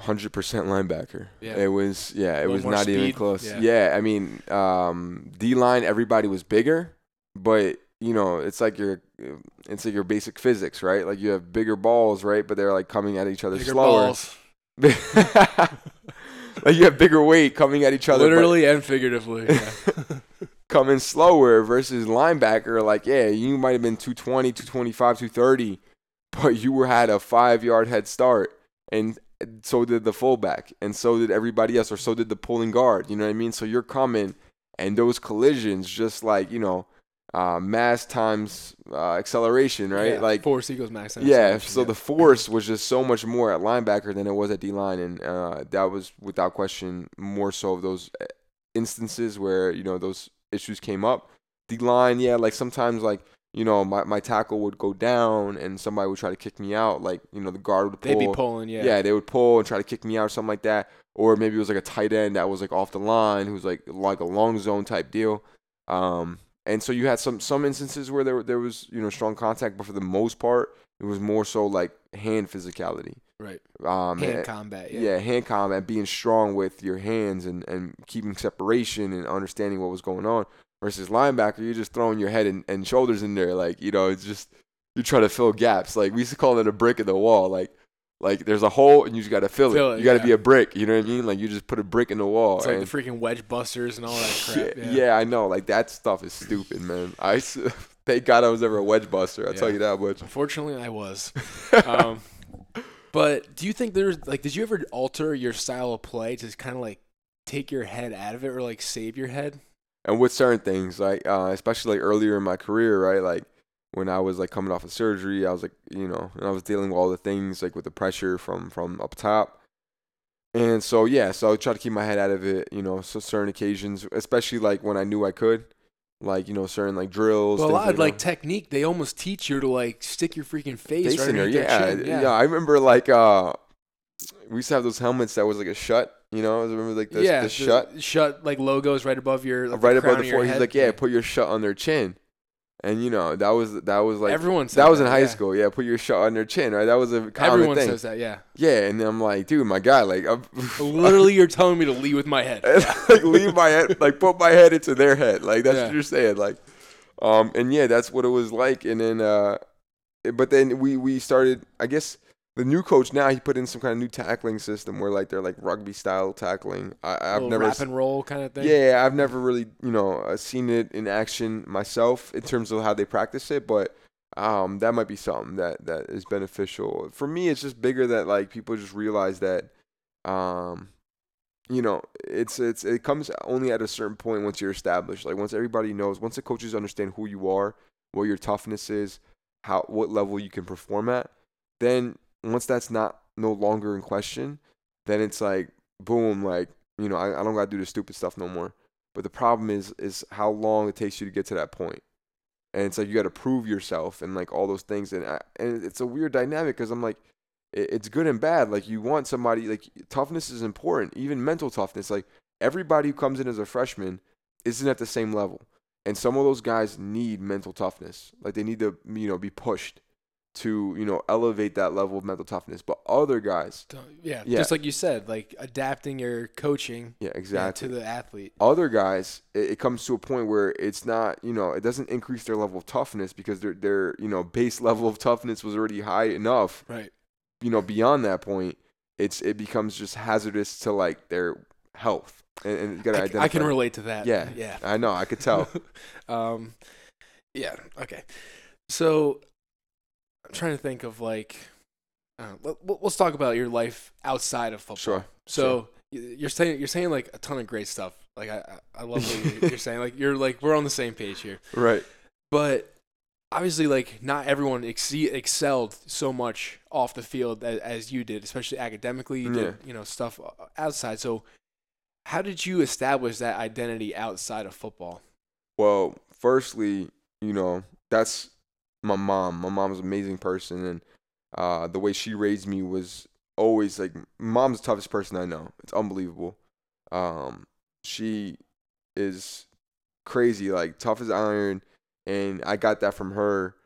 100% linebacker. Yeah. It was, yeah, it was not even close. Yeah. Yeah. I mean, um, D line, everybody was bigger, but, you know, it's like your, it's like your basic physics, right? Like you have bigger balls, right? But they're like coming at each other Bigger slower. like you have bigger weight coming at each other. literally and figuratively. Yeah. coming slower versus linebacker like yeah you might have been 220 225 230 but you were had a five yard head start and so did the fullback and so did everybody else or so did the pulling guard you know what i mean so you're coming and those collisions just like you know uh, mass times uh, acceleration right Yeah, like force equals max. yeah, so the force was just so much more at linebacker than it was at D line, and uh, that was without question more so of those uh, instances where you know those issues came up. D line, yeah, like sometimes like you know my, my tackle would go down and somebody would try to kick me out, like you know the guard would pull. they'd be pulling. Yeah. Yeah, they would pull and try to kick me out or something like that. Or maybe it was like a tight end that was like off the line who's like like a long zone type deal. Um, and so you had some some instances where there there was you know strong contact, but for the most part, it was more so like hand physicality. Right. Um, Hand and- combat. yeah. Yeah. hand combat, being strong with your hands and, and keeping separation and understanding what was going on. Versus linebacker, you're just throwing your head and, and shoulders in there, like you know, it's just you try to fill gaps. Like we used to call it a brick in the wall. Like like there's a hole and you just gotta fill, Fill it. it, You gotta yeah. be a brick. You know what I mean? Like you just put a brick in the wall. It's like the freaking wedge busters and all that crap. Yeah. yeah, I know. Like that stuff is stupid, man. I thank God I was never a wedge buster. I'll tell you that much. Unfortunately, I was. um, but do you think there's like, did you ever alter your style of play to kind of like take your head out of it or like save your head? and with certain things, like uh, especially like earlier in my career, right? Like when I was like coming off of surgery, I was like, you know, and I was dealing with all the things like with the pressure from from up top. And so yeah, so I would try to keep my head out of it, you know, so certain occasions, especially like when I knew I could, like you know, certain like drills. Well, a lot of like that. technique, they almost teach you to like stick your freaking face, face right in there. Yeah, chin. yeah, I remember like uh, we used to have those helmets that was like a Schutt. You know, I remember like the, yeah, the Schutt Schutt like logos right above your like, right the above the forehead. He's like, yeah, put your Schutt on their chin, and you know that was that was like Everyone that was in that, high yeah. school. Yeah, put your Schutt on their chin. Right, that was a common Everyone thing. Everyone says that. Yeah, Yeah, and I'm like, dude, my guy, like, I'm literally, you're telling me to lead with my head. like leave my head, like put my head into their head, like that's Yeah. what you're saying, like, um, and yeah, that's what it was like, and then, uh, but then we we started, I guess. The new coach now he put in some kind of new tackling system where like they're like rugby style tackling. I, I've Little never wrap and roll kind of thing. Yeah, I've never really, you know, uh, seen it in action myself in terms of how they practice it, but um, that might be something that that is beneficial. For me, it's just bigger that like people just realize that, um, you know, it's it's it comes only at a certain point once you're established. Like once everybody knows, once the coaches understand who you are, what your toughness is, how what level you can perform at, then once that's not no longer in question, then it's like boom, like you know, I, I don't gotta do the stupid stuff no more. But the problem is is how long it takes you to get to that point, and it's like you got to prove yourself and like all those things, and I, and it's a weird dynamic because I'm like, it, it's good and bad. Like you want somebody like toughness is important, even mental toughness. Like everybody who comes in as a freshman isn't at the same level, and some of those guys need mental toughness. Like they need to you know be pushed to you know elevate that level of mental toughness. But other guys, yeah, Yeah. just like you said, like adapting your coaching yeah, exactly. to the athlete. other guys, it, it comes to a point where it's not, you know, it doesn't increase their level of toughness because their their you know base level of toughness was already high enough. Right. You know, beyond that point, it's it becomes just hazardous to like their health, and, and you gotta I, identify. I can relate to that. Yeah, Yeah. I know, I could tell. um, yeah. Okay. So I'm trying to think of like, uh, let, let's talk about your life outside of football. Sure, So y you're saying you're saying like a ton of great stuff. Like I I love what you're, you're saying. Like you're like we're on the same page here. right. But obviously, like not everyone exce- excelled so much off the field as, as you did, especially academically. You did you know stuff uh, outside. So how did you establish that identity outside of football? Well, firstly, you know, that's my mom. My mom's an amazing person, and uh, the way she raised me was always like mom's the toughest person I know. It's unbelievable. Um, she is crazy, like tough as iron, and I got that from her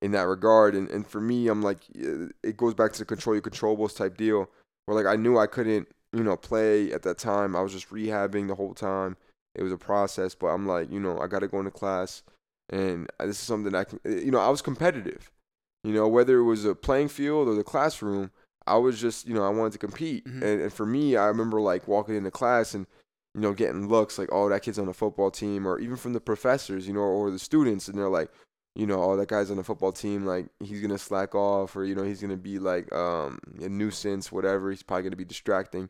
in that regard. And and for me, I'm like, it goes back to the control your controllables type deal, where like I knew I couldn't, you know, play at that time. I was just rehabbing the whole time. It was a process, but I'm like, you know, I got to go into class, and this is something I can, you know, I was competitive. You know, whether it was a playing field or the classroom, I was just, you know, I wanted to compete. Mhm. And, and for me, I remember like walking into class and, you know, getting looks like, oh, that kid's on the football team, or even from the professors, you know, or the students, and they're like, you know, oh, that guy's on the football team, like he's gonna slack off, or you know, he's gonna be like um, a nuisance, whatever. He's probably gonna be distracting.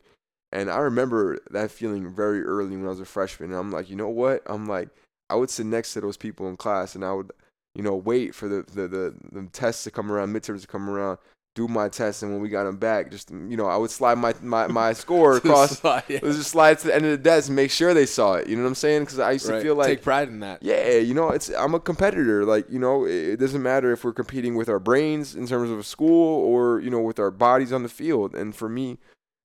And I remember that feeling very early when I was a freshman. And I'm like, you know what? I'm like, I would sit next to those people in class, and I would, you know, wait for the the the, the tests to come around, midterms to come around, do my test, and when we got them back, just you know, I would slide my my, my score across. Slide, yeah. Just slide to the end of the desk and make sure they saw it. You know what I'm saying? Because I used to feel like take pride in that. yeah, you know, it's I'm a competitor. Like, you know, it, it doesn't matter if we're competing with our brains in terms of a school or, you know, with our bodies on the field. And for me,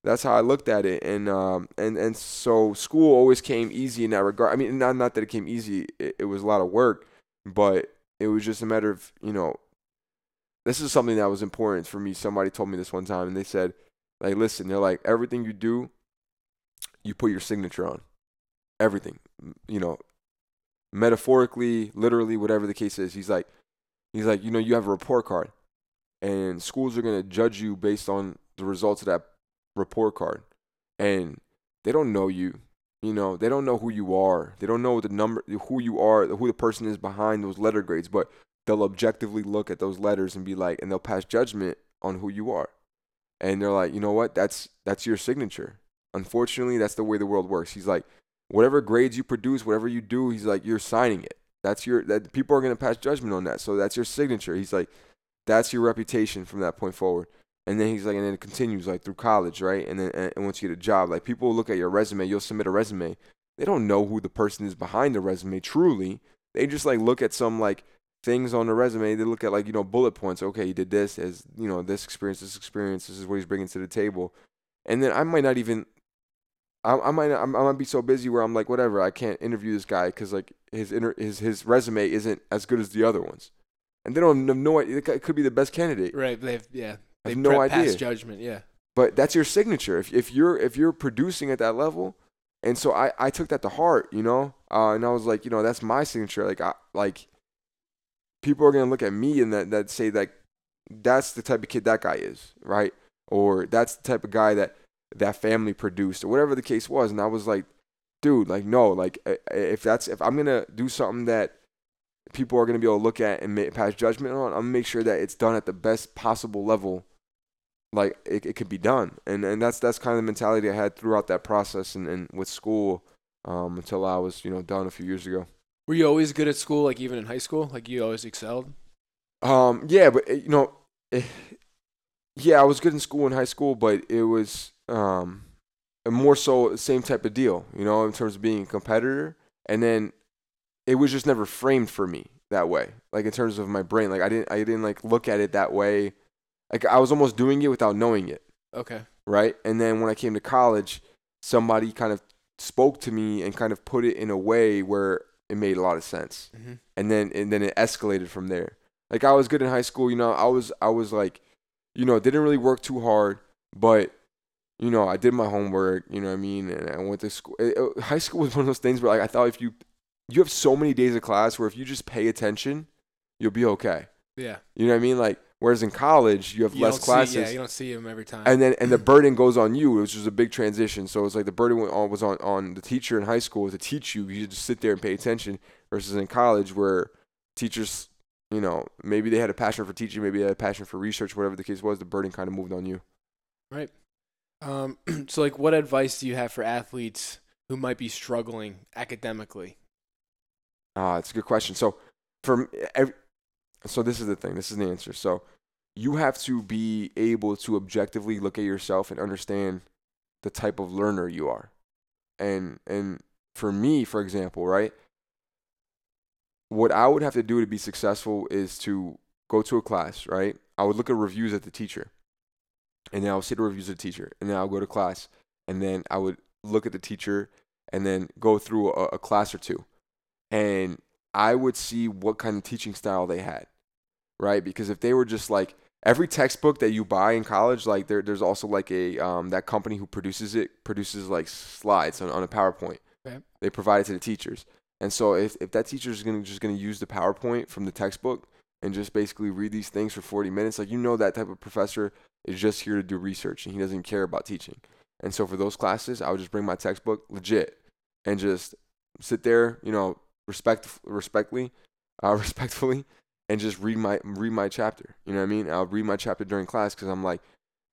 that's how I looked at it. And um and and so school always came easy in that regard. I mean, not not that it came easy. It, it was a lot of work, but it was just a matter of, you know, this is something that was important for me. Somebody told me this one time and they said, like, listen, they're like everything you do, you put your signature on. Everything. You know, metaphorically, literally, whatever the case is. He's like, he's like, you know, you have a report card, and schools are gonna judge you based on the results of that report card, and they don't know you. You know, they don't know who you are. They don't know the number, who you are, who the person is behind those letter grades. But they'll objectively look at those letters and be like, and they'll pass judgment on who you are. And they're like, you know what? That's that's your signature. Unfortunately, that's the way the world works. He's like, whatever grades you produce, whatever you do, he's like, you're signing it. That's your that people are gonna pass judgment on that. So that's your signature. He's like, that's your reputation from that point forward. And then he's like, and then it continues like through college, right? And then and once you get a job, like people look at your resume, you'll submit a resume. They don't know who the person is behind the resume truly. They just like look at some like things on the resume. They look at like you know bullet points. Okay, he did this as you know this experience, this experience. This is what he's bringing to the table. And then I might not even I, I might I might be so busy where I'm like whatever I can't interview this guy because like his inter, his his resume isn't as good as the other ones, and they don't have no. It could be the best candidate, Right. They've yeah. I They have no idea. Judgment. Yeah. but that's your signature. If if you're if you're producing at that level, and so I I took that to heart, you know, uh, and I was like, you know, that's my signature. Like I like people are gonna look at me and that that say that that's the type of kid that guy is, right? Or that's the type of guy that that family produced, or whatever the case was. And I was like, dude, like no, like if that's if I'm gonna do something that people are gonna be able to look at and make, pass judgment on, I'm gonna make sure that it's done at the best possible level like it, it could be done and and that's that's kind of the mentality i had throughout that process and, and with school um, until i was you know done a few years ago Were you always good at school, like even in high school? Like you always excelled? um, yeah but eh, you know eh, yeah i was good in school in high school but it was um, more so the same type of deal you know in terms of being a competitor and then it was just never framed for me that way like in terms of my brain like i didn't i didn't like look at it that way like i was almost doing it without knowing it Okay. right? And then when I came to college, somebody kind of spoke to me and kind of put it in a way where it made a lot of sense. Mm-hmm. And then and then it escalated from there. Like I was good in high school, you know, I was I was like, you know, didn't really work too hard, but you know, I did my homework, you know what I mean, and I went to school. It, it- high school was one of those things where like I thought if you you have so many days of class where if you just pay attention, you'll be okay. Yeah. You know what I mean? Like whereas in college, you have You less classes See, yeah, you don't see them every time. and then and the burden goes on you, which was a big transition. So it's like the burden went on, was on on the teacher in high school to teach you. You just sit there and pay attention. Versus in college, where teachers, you know, maybe they had a passion for teaching, maybe they had a passion for research, whatever the case was. The burden kind of moved on you. Right. Um, so, like, what advice do you have for athletes who might be struggling academically? Ah, it's a good question. So, from every, so this is the thing. This is the answer. So, you have to be able to objectively look at yourself and understand the type of learner you are. And and for me, for example, right? What I would have to do to be successful is to go to a class, right? I would look at reviews at the teacher. And then I would see the reviews of the teacher. And then I'll go to class. And then I would look at the teacher and then go through a, a class or two and I would see what kind of teaching style they had, right? Because if they were just like every textbook that you buy in college, like there, there's also like a um, that company who produces it produces like slides on, on a PowerPoint. Okay. They provide it to the teachers, and so if, if that teacher is gonna just gonna use the PowerPoint from the textbook and just basically read these things for 40 minutes, like you know that type of professor is just here to do research and he doesn't care about teaching. And so for those classes, I would just bring my textbook legit and just sit there, you know, respect respectfully, uh, respectfully, and just read my read my chapter. You know what I mean? I'll read my chapter during class because I'm like,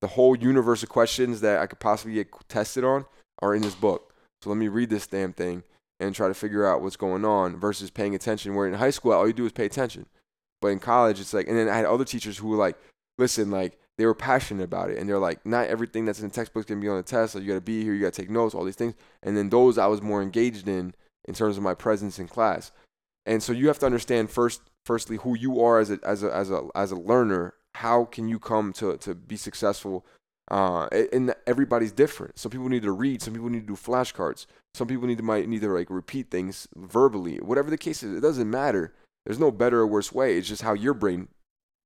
the whole universe of questions that I could possibly get tested on are in this book. So let me read this damn thing and try to figure out what's going on versus paying attention. Where in high school, all you do is pay attention, but in college, it's like, and then I had other teachers who were like, listen, like they were passionate about it, and they're like, not everything that's in the textbook can be on the test. Like you got to be here, you got to take notes, all these things. And then those I was more engaged in in terms of my presence in class. And so you have to understand first, firstly, who you are as a as a as a as a learner. How can you come to to be successful? Uh, and everybody's different. Some people need to read. Some people need to do flashcards. Some people need to might need to like repeat things verbally. Whatever the case is, it doesn't matter. There's no better or worse way. It's just how your brain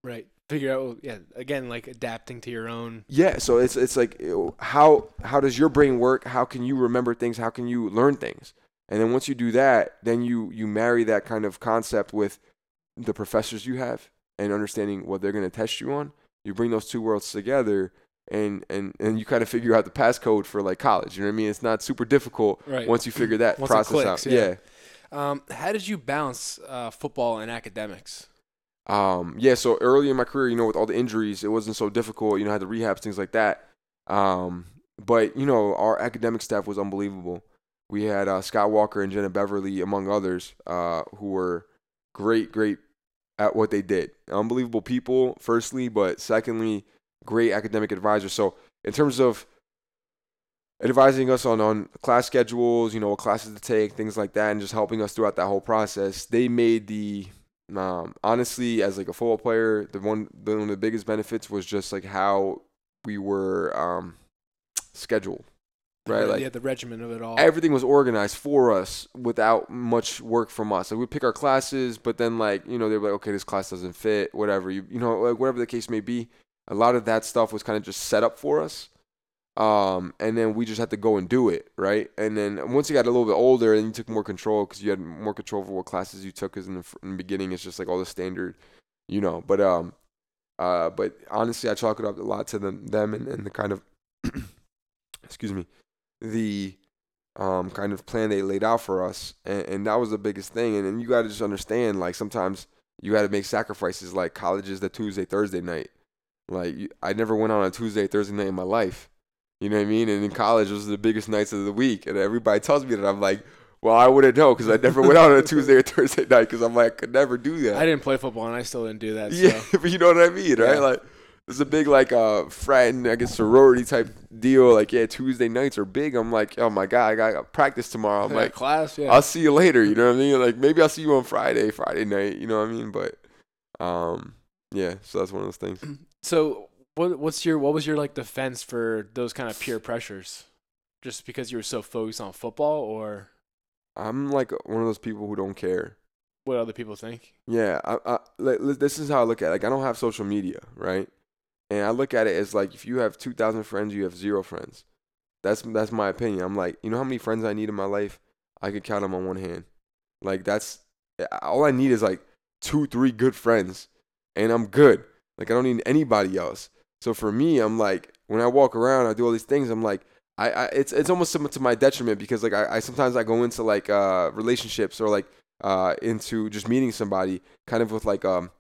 Right. Figure out. Yeah. Again, like adapting to your own. Yeah, so it's it's like how how does your brain work? How can you remember things? How can you learn things? And then once you do that, then you you marry that kind of concept with the professors you have and understanding what they're going to test you on. You bring those two worlds together and and and you kind of figure out the passcode for like college, you know what I mean? It's not super difficult Right. once you figure that process clicks, out. yeah. yeah. Um, how did you balance uh, football and academics? Um, yeah, so early in my career, you know, with all the injuries, it wasn't so difficult. You know, I had the rehabs, things like that. Um, but you know, our academic staff was unbelievable. We had uh, Scott Walker and Jenna Beverly, among others, uh, who were great, great at what they did. Unbelievable people, firstly, but secondly, great academic advisors. So in terms of advising us on, on class schedules, you know, what classes to take, things like that, and just helping us throughout that whole process, they made the um, honestly, as like a football player, the one, the, one of the biggest benefits was just like how we were um, scheduled. Right? Yeah, Like yeah, the regimen of it all. everything was organized for us without much work from us. Like we pick our classes, but then like you know they're like, okay, this class doesn't fit, whatever you you know like whatever the case may be. A lot of that stuff was kind of just set up for us, um, and then we just had to go and do it, right? And then once you got a little bit older, and you took more control because you had more control over what classes you took. Because in the, in the beginning, it's just like all the standard, you know. But um, uh, but honestly, I chalk it up a lot to them, them and, and the kind of, excuse me, the um, kind of plan they laid out for us, and, and that was the biggest thing. And then you got to just understand, like sometimes you got to make sacrifices. Like college is the Tuesday, Thursday night. Like you- I never went on a Tuesday, Thursday night in my life. You know what I mean? And in college, those are the biggest nights of the week. And everybody tells me that I'm like, well, I wouldn't know because I never went out on a Tuesday or Thursday night because I'm like, I could never do that. I didn't play football and I still didn't do that. Yeah, So. but you know what I mean, right? Yeah. Like there's a big like uh frat and I guess sorority type deal. Like yeah, Tuesday nights are big. I'm like, oh my god, I got practice tomorrow. I'm Yeah, like, class, yeah. I'll see you later. You know what I mean? Like maybe I'll see you on Friday, Friday night. You know what I mean? But um, yeah. So that's one of those things. So what what's your what was your like defense for those kind of peer pressures? Just because you were so focused on football or I'm like one of those people who don't care. what other people think? Yeah, I, I, like, this is how I look at it. Like, I don't have social media, right? And I look at it as like, if you have 2,000 friends, you have zero friends. That's that's my opinion. I'm like, you know how many friends I need in my life? I could count them on one hand. Like, that's all I need is like two, three good friends, and I'm good. Like, I don't need anybody else. So for me, I'm like, when I walk around, I do all these things. I'm like, I, I it's it's almost to my detriment because like I, I sometimes I go into like uh relationships or like uh into just meeting somebody kind of with like um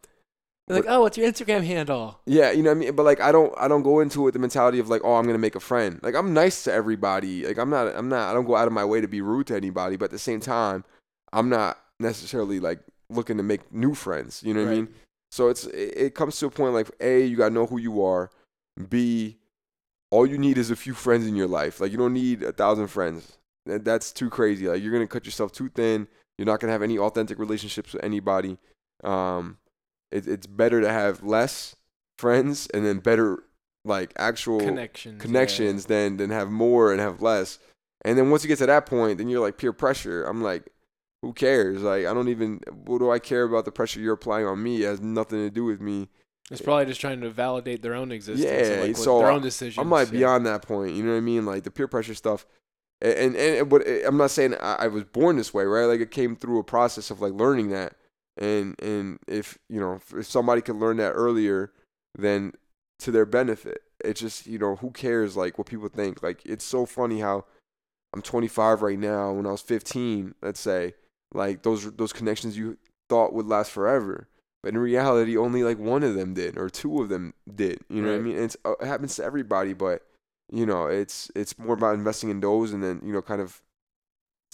They're like, oh, what's your Instagram handle? yeah you know what I mean? But like I don't I don't go into it with the mentality of like oh I'm gonna make a friend. Like I'm nice to everybody. Like I'm not I'm not I don't go out of my way to be rude to anybody but at the same time I'm not necessarily like looking to make new friends you know what I mean? So it's it, it comes to a point like a you gotta know who you are. B all you need is a few friends in your life. Like you don't need a thousand friends. That- that's too crazy. Like you're gonna cut yourself too thin. You're not gonna have any authentic relationships with anybody. Um it, it's better to have less friends and then better like actual Connections. yeah. than than have more and have less and then once you get to that point then you're like peer pressure i'm like who cares like i don't even what do i care about the pressure you're applying on me it has nothing to do with me It's probably just trying to validate their own existence. Yeah, like, so their own decisions. I'm like yeah. beyond that point. You know what I mean? Like the peer pressure stuff. And and, and but eh, I'm not saying I, I was born this way, right? Like it came through a process of like learning that. And and if you know if somebody could learn that earlier, then to their benefit. It's just you know who cares like what people think. Like it's so funny how I'm 25 right now. When I was 15, let's say, like those those connections you thought would last forever. But in reality, only like one of them did, or two of them did. You know what I mean? And uh, it happens to everybody, but you know, it's it's more about investing in those, and then you know, kind of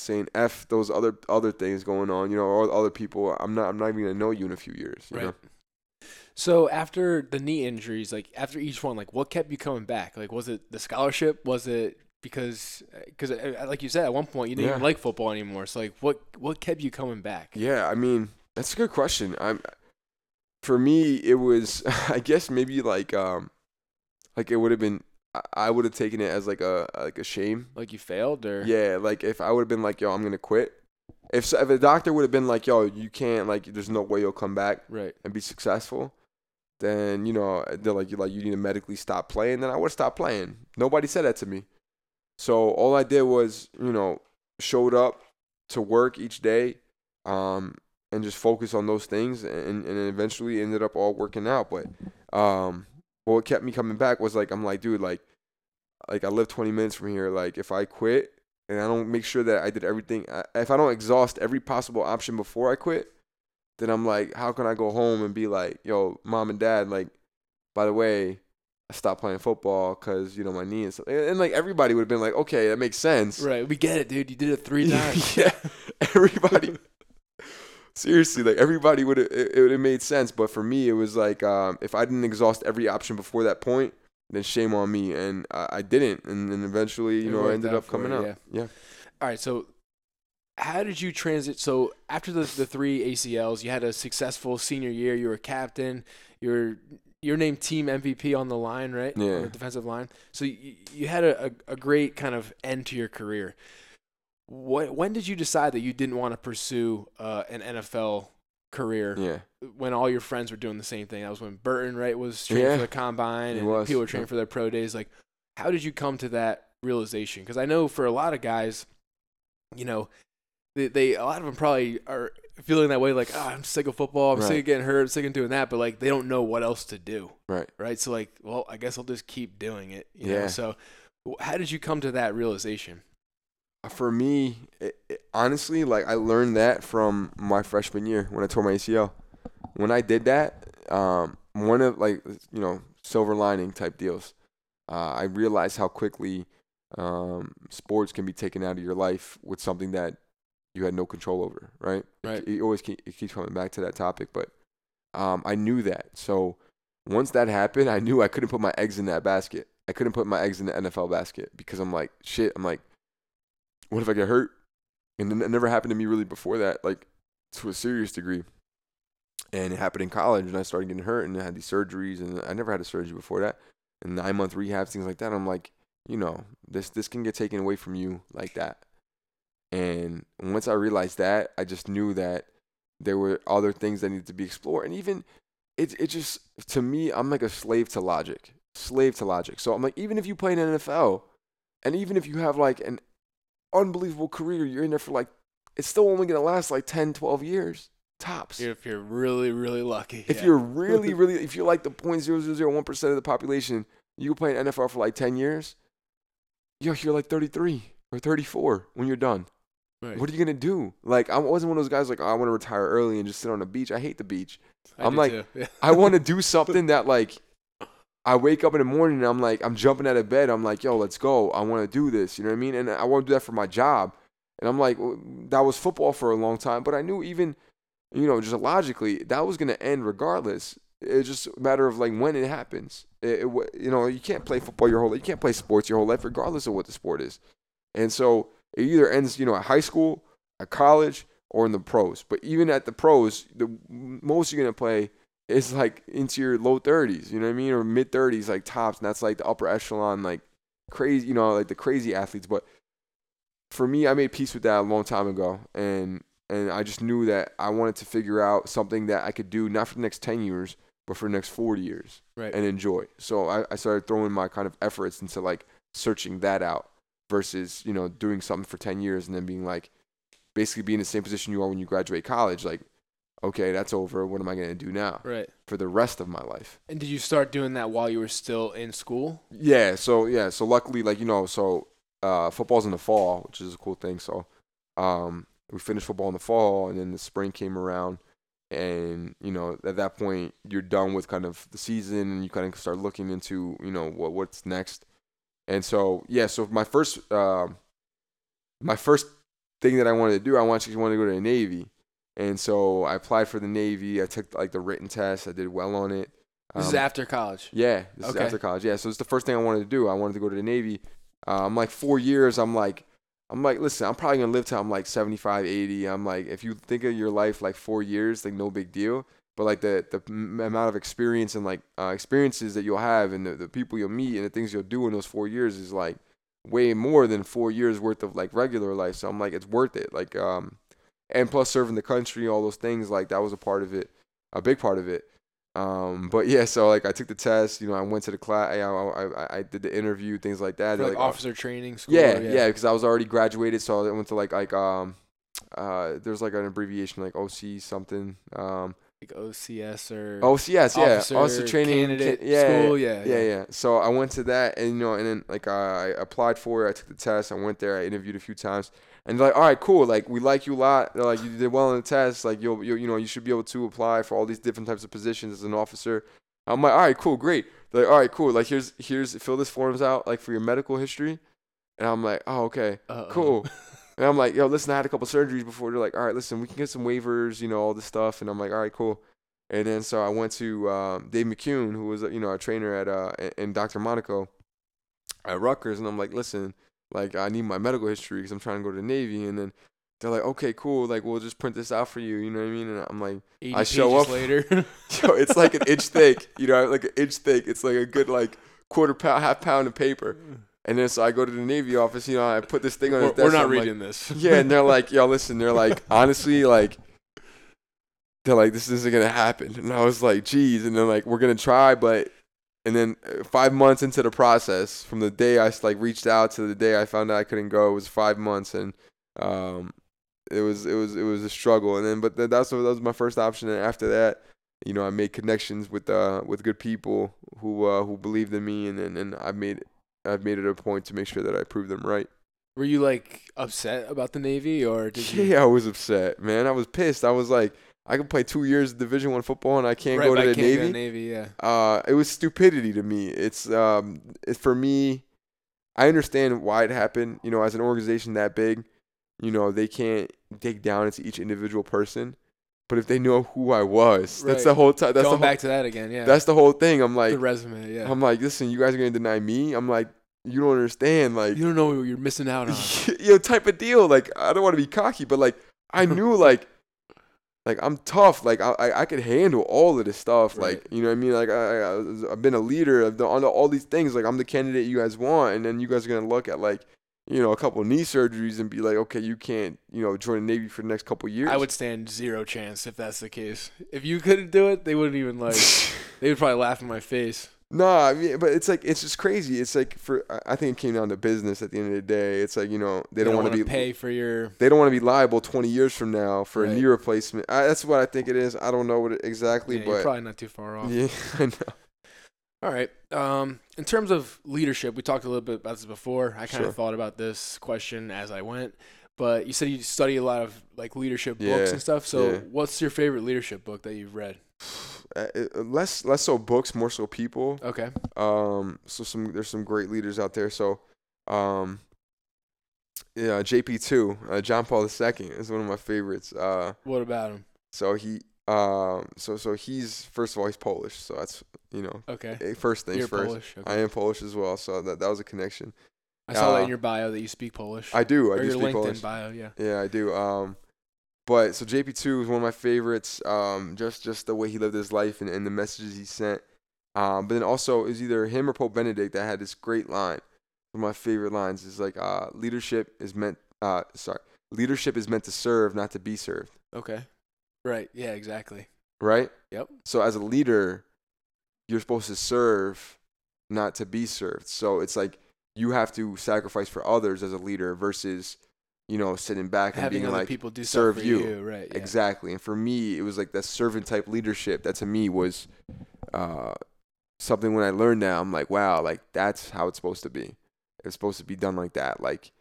saying f those other other things going on. You know, or other people. I'm not I'm not even gonna know you in a few years. You Right. know? So after the knee injuries, like after each one, like what kept you coming back? Like was it the scholarship? Was it because uh, because uh, uh, like you said at one point you didn't even like football anymore. So like what what kept you coming back? Yeah, I mean, that's a good question. I'm for me, it was I guess maybe like um like it would have been I- would have taken it as like a like a shame Like you failed or Yeah, like if I would have been like, yo, I'm gonna quit. If so- if a doctor would have been like, yo, you can't, like, there's no way you'll come back right and be successful, then you know they're like, you like you need to medically stop playing. Then I would have stopped playing. Nobody said that to me. So all I did was, you know, showed up to work each day, um, and just focus on those things, and and eventually ended up all working out. But um, what kept me coming back was like, I'm like, dude, like, like I live 20 minutes from here. Like if I quit and I don't make sure that I did everything, if I don't exhaust every possible option before I quit, then I'm like, how can I go home and be like, yo, mom and dad, like, by the way, I stopped playing football because you know my knee and stuff. And, and, like everybody would have been like, okay, that makes sense. right we get it, dude. You did it three times. yeah, everybody. Seriously, like everybody would have it, it would have made sense, but for me, it was like um, if I didn't exhaust every option before that point, then shame on me, and I, I didn't, and then eventually, you It know, I ended up coming out. yeah. Yeah. All right, so how did you transit? So after the the three ACLs, you had a successful senior year. You were captain. You were you're named team MVP on the line, right? Yeah. On the defensive line. So you, you had a, a, a great kind of end to your career. What when did you decide that you didn't want to pursue uh, an NFL career Yeah. when all your friends were doing the same thing? That was when Burton, right, was training Yeah. for the combine and was, people were training yeah. for their pro days. Like, how did you come to that realization? Because I know for a lot of guys, you know, they, they a lot of them probably are feeling that way. Like, oh, I'm sick of football. I'm sick of getting hurt. I'm sick of doing that. But like, they don't know what else to do Right. right? So like, well, I guess I'll just keep doing it. You know? Yeah. So, how did you come to that realization? For me, it, it- honestly, like I learned that from my freshman year when I tore my ACL. When I did that, um, one of like you know silver lining type deals. Uh, I realized how quickly um, sports can be taken out of your life with something that you had no control over. Right. Right. It, it always keep, it keeps coming back to that topic, but um, I knew that. So once that happened, I knew I couldn't put my eggs in that basket. I couldn't put my eggs in the NFL basket because I'm like, shit. I'm like, what if I get hurt? And it never happened to me really before that, like to a serious degree. And it happened in college, and I started getting hurt, and I had these surgeries, and I never had a surgery before that, and nine month rehab, things like that. I'm like, you know, this this can get taken away from you like that. And once I realized that, I just knew that there were other things that needed to be explored, and even it it just to me, I'm like a slave to logic, slave to logic. So I'm like, even if you play in NFL, and even if you have like an unbelievable career, you're in there for like, it's still only gonna last like 10, 12 years tops. If you're really, really lucky. If yeah. you're really, really, if you're like the 0.0001% of the population, you play in NFL for like 10 years, yo, you're like 33 or 34 when you're done. Right. What are you gonna do? Like, I wasn't one of those guys like, oh, I want to retire early and just sit on the beach. I hate the beach. I I'm like- Yeah. I want to do something that like I wake up in the morning and I'm like I'm jumping out of bed. I'm like, yo, let's go. I want to do this. You know what I mean? And I want to do that for my job. And I'm like, well, that was football for a long time, but I knew even, you know, just logically that was gonna end regardless. It's just a matter of like when it happens. It, it you know, you can't play football your whole life. You can't play sports your whole life, regardless of what the sport is. And so it either ends, you know, at high school, at college, or in the pros. But even at the pros, the most you're gonna play is like into your low 30s, you know what I mean, or mid 30s, like tops, and that's like the upper echelon, like crazy, you know, like the crazy athletes. But for me, I made peace with that a long time ago, and and I just knew that I wanted to figure out something that I could do not for the next 10 years, but for the next 40 years, Right. and enjoy. So I, I started throwing my kind of efforts into like searching that out versus you know doing something for 10 years and then being like basically being in the same position you are when you graduate college, like. Okay, that's over. What am I gonna do now? right. for the rest of my life. And did you start doing that while you were still in school? Yeah, so yeah, so luckily like you know, so uh football's in the fall, which is a cool thing. So um we finished football in the fall and then the spring came around and you know, at that point you're done with kind of the season and you kind of start looking into, you know, what what's next. And so yeah, so my first um my first thing that I wanted to do, I wanted to wanted to go to the Navy. And so I applied for the Navy. I took like the written test. I did well on it. This is Um, after college. yeah, this Okay. is after college. Yeah, so it's the first thing I wanted to do. I wanted to go to the Navy. Uh, I'm like four years. I'm like, I'm like, listen, I'm probably gonna live till I'm like 75, 80. I'm like, if you think of your life like four years, like no big deal. But like the the m- amount of experience and like uh, experiences that you'll have and the, the people you'll meet and the things you'll do in those four years is like way more than four years worth of like regular life. So I'm like, it's worth it. Like, um, and plus serving the country, all those things like that was a part of it, a big part of it. Um, but yeah, so like I took the test, you know, I went to the class, I, I, I, I did the interview, things like that. For They're like, oh, officer training school. yeah, yeah, because I was already graduated, so I went to like like um, uh, there's like an abbreviation like OC something, um, Like OCS or OCS, yeah, officer officer training, candidate ca- yeah, school. Yeah, yeah, yeah. So I went to that, and you know, and then like I applied for it. I took the test. I went there. I interviewed a few times, and they're like, all right, cool. Like we like you a lot. They're like, you did well in the test. Like you'll, you you know, you should be able to apply for all these different types of positions as an officer. I'm like, all right, cool, great. They're like, all right, cool. Like here's here's fill this forms out like for your medical history, and I'm like, oh okay, Uh-oh. cool. And I'm like, yo, listen, I had a couple surgeries before. They're like, all right, listen, we can get some waivers, you know, all this stuff. And I'm like, all right, cool. And then so I went to um, Dave McCune, who was, you know, a trainer at uh, in Dr. Monaco at Rutgers. And I'm like, listen, like, I need my medical history because I'm trying to go to the Navy. And then they're like, okay, cool, like we'll just print this out for you. You know what I mean? And I'm like, 80 I show up- later. yo, it's like an inch thick. You know, like an inch thick. It's like a good like quarter pound, half pound of paper. And then so I go to the Navy office. You know, I put this thing on we're, we're not I'm like, reading this. yeah, and they're like, yo, listen, they're like, honestly, like, they're like, this isn't gonna happen. And I was like, geez, and they're like, we're gonna try, but, and then uh, five months into the process, from the day I like reached out to the day I found out I couldn't go, it was five months, and um, it was it was it was a struggle, and then but th- that's what that was my first option, and after that. You know, I made connections with uh with good people who uh who believed in me, and and, and I've made I've made it a point to make sure that I prove them right. Were you like upset about the Navy, or did you? Yeah, I was upset, man. I was pissed. I was like, I can play two years of Division One football and I can't Right, go to I the can't go Navy. to Navy, yeah. Uh, it was stupidity to me. It's um, it, for me. I understand why it happened. You know, as an organization that big, you know, they can't dig down into each individual person. But if they know who I was, that's the whole time. That's Going the whole, back to that again, yeah. That's the whole thing. I'm like, the resume, yeah. I'm like, listen, you guys are gonna deny me. I'm like, you don't understand. Like, you don't know what you're missing out on. you know, type of deal. Like, I don't want to be cocky, but like, I knew like, like I'm tough. Like, I I, I could handle all of this stuff. Right. Like, you know what I mean? Like, I, I I've been a leader. I've done all these things. Like, I'm the candidate you guys want, and then you guys are gonna look at like, you know, a couple knee surgeries and be like, okay, you can't, you know, join the Navy for the next couple years. I would stand zero chance if that's the case. If you couldn't do it, they wouldn't even like. they would probably laugh in my face. Nah, I mean, but it's like it's just crazy. It's like for I- think it came down to business at the end of the day. It's like you know they, don't, want to be pay for your. they don't want to be liable 20 years from now for a Right. knee replacement. I, that's what I think it is. I don't know what it exactly, Yeah, you're but probably not too far off. yeah, I know. All right. Um, in terms of leadership, we talked a little bit about this before. I kind Sure. of thought about this question as I went, but you said you study a lot of like leadership books Yeah, and stuff. So, yeah. what's your favorite leadership book that you've read? Uh, uh, less less so books, more so people. Okay. Um, so some there's some great leaders out there. So, um, yeah, JP two, uh, John Paul II is one of my favorites. Uh, What about him? so he, um, so so he's first of all he's Polish, so that's you know Okay. eh, first things You're first. Polish. Okay. I am Polish as well, so that that was a connection. I saw that uh, in your bio that you speak Polish. I do, I or do your speak LinkedIn Polish. bio, yeah. Yeah, I do. Um, but so JP two is one of my favorites. Um, just just the way he lived his life and, and the messages he sent. Um, but then also it was either him or Pope Benedict that had this great line. One of my favorite lines is like, uh, "Leadership is meant, uh, sorry, leadership is meant to serve, not to be served." Okay. Right. Yeah. Exactly. Right? Yep. So as a leader, you're supposed to serve, not to be served. So it's like you have to sacrifice for others as a leader versus, you know, sitting back and Having being other like, people do serve for you. Right. Yeah. Exactly. And for me, it was like that servant type leadership. That to me was uh, something when I learned that, I'm like, wow, like that's how it's supposed to be. It's supposed to be done like that. Like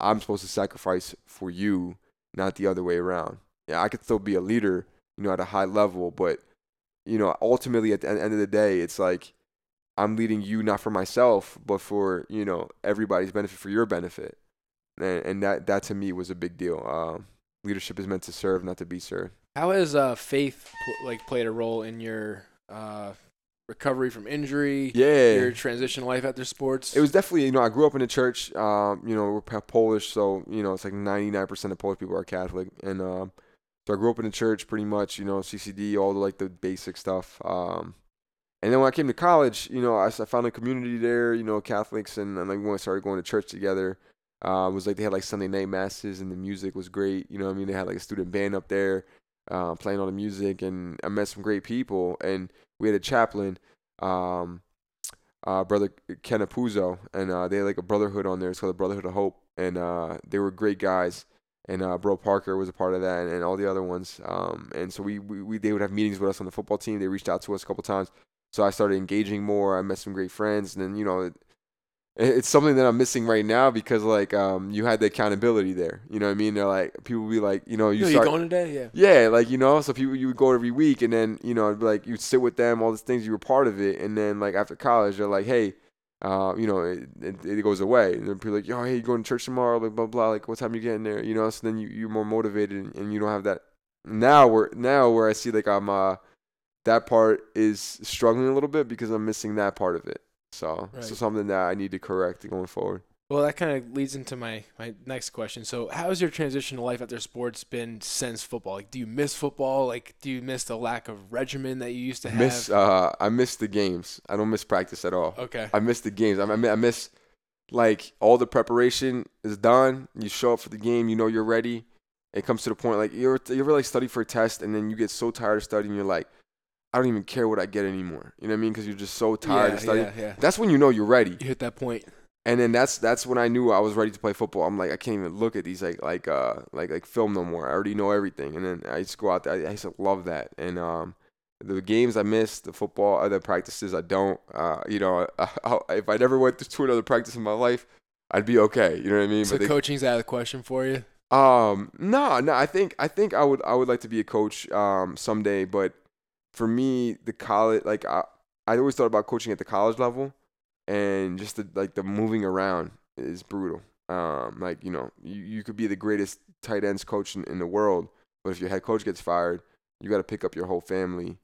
I'm supposed to sacrifice for you, not the other way around. Yeah, I could still be a leader, you know, at a high level, but you know, ultimately at the end of the day, it's like I'm leading you not for myself, but for you know everybody's benefit, for your benefit, and, and that that to me was a big deal. Um, leadership is meant to serve, not to be served. How has uh, faith pl- like played a role in your uh, recovery from injury? Yeah, Your transition life after sports? it was definitely you know I grew up in a church. Um, you know we're Polish, so you know it's like 99% of Polish people are Catholic, and um, so I grew up in a church pretty much. You know CCD, all the like the basic stuff. Um, and then when I came to college, you know I found a community there. You know Catholics, and, and like when I started going to church together. Uh, it was like they had like Sunday night masses and the music was great. You know I mean? They had like a student band up there uh, playing all the music and I met some great people. And we had a chaplain, um, uh, brother Ken Apuzzo, and uh, they had like a brotherhood on there. It's called the Brotherhood of Hope. And uh, they were great guys. And uh, Bro Parker was a part of that and, and all the other ones. Um, and so we, we, we, they would have meetings with us on the football team. They reached out to us a couple times. So I started engaging more. I met some great friends. And then, you know, it's something that I'm missing right now because like um you had the accountability there. You know what I mean? They're like people be like, you know, you Yo, start you going today? Yeah. Yeah, like you know, so people you would go every week and then, you know, like you'd sit with them, all these things you were part of it, and then like after college they're like, Hey, uh, you know, it, it, it goes away. And then people are like, Yo, hey, you going to church tomorrow? Like blah blah, like what time you getting there? You know, so then you, you're more motivated and, and you don't have that now where now where I see like I'm uh that part is struggling a little bit because I'm missing that part of it. So Right. so something that I need to correct going forward. Well, that kind of leads into my, my next question. So, how has your transition to life after sports been since football? Like, do you miss football? Like, do you miss the lack of regimen that you used to have? Miss. Uh, I miss the games. I don't miss practice at all. okay. I miss the games. I, I miss like all the preparation is done. You show up for the game. You know you're ready. It comes to the point like you're you ever like study for a test and then you get so tired of studying. You're like, I don't even care what I get anymore. You know what I mean? Because you're just so tired yeah, of studying. yeah, yeah. That's when you know you're ready. You hit that point. And then that's that's when I knew I was ready to play football. I'm like I can't even look at these like like uh like like film no more. I already know everything. And then I just go out there. I, I used to love that. And um the games I miss, the football, other practices I don't. Uh, you know, I, if I never went to another practice in my life, I'd be okay. You know what I mean? So, they- coaching's out of the question for you. um, no, no. I think I think I would I would like to be a coach um someday, but for me, the college like I I always thought about coaching at the college level, and just the like the moving around is brutal. Um, like you know, you, you could be the greatest tight ends coach in, in the world, but if your head coach gets fired, you got to pick up your whole family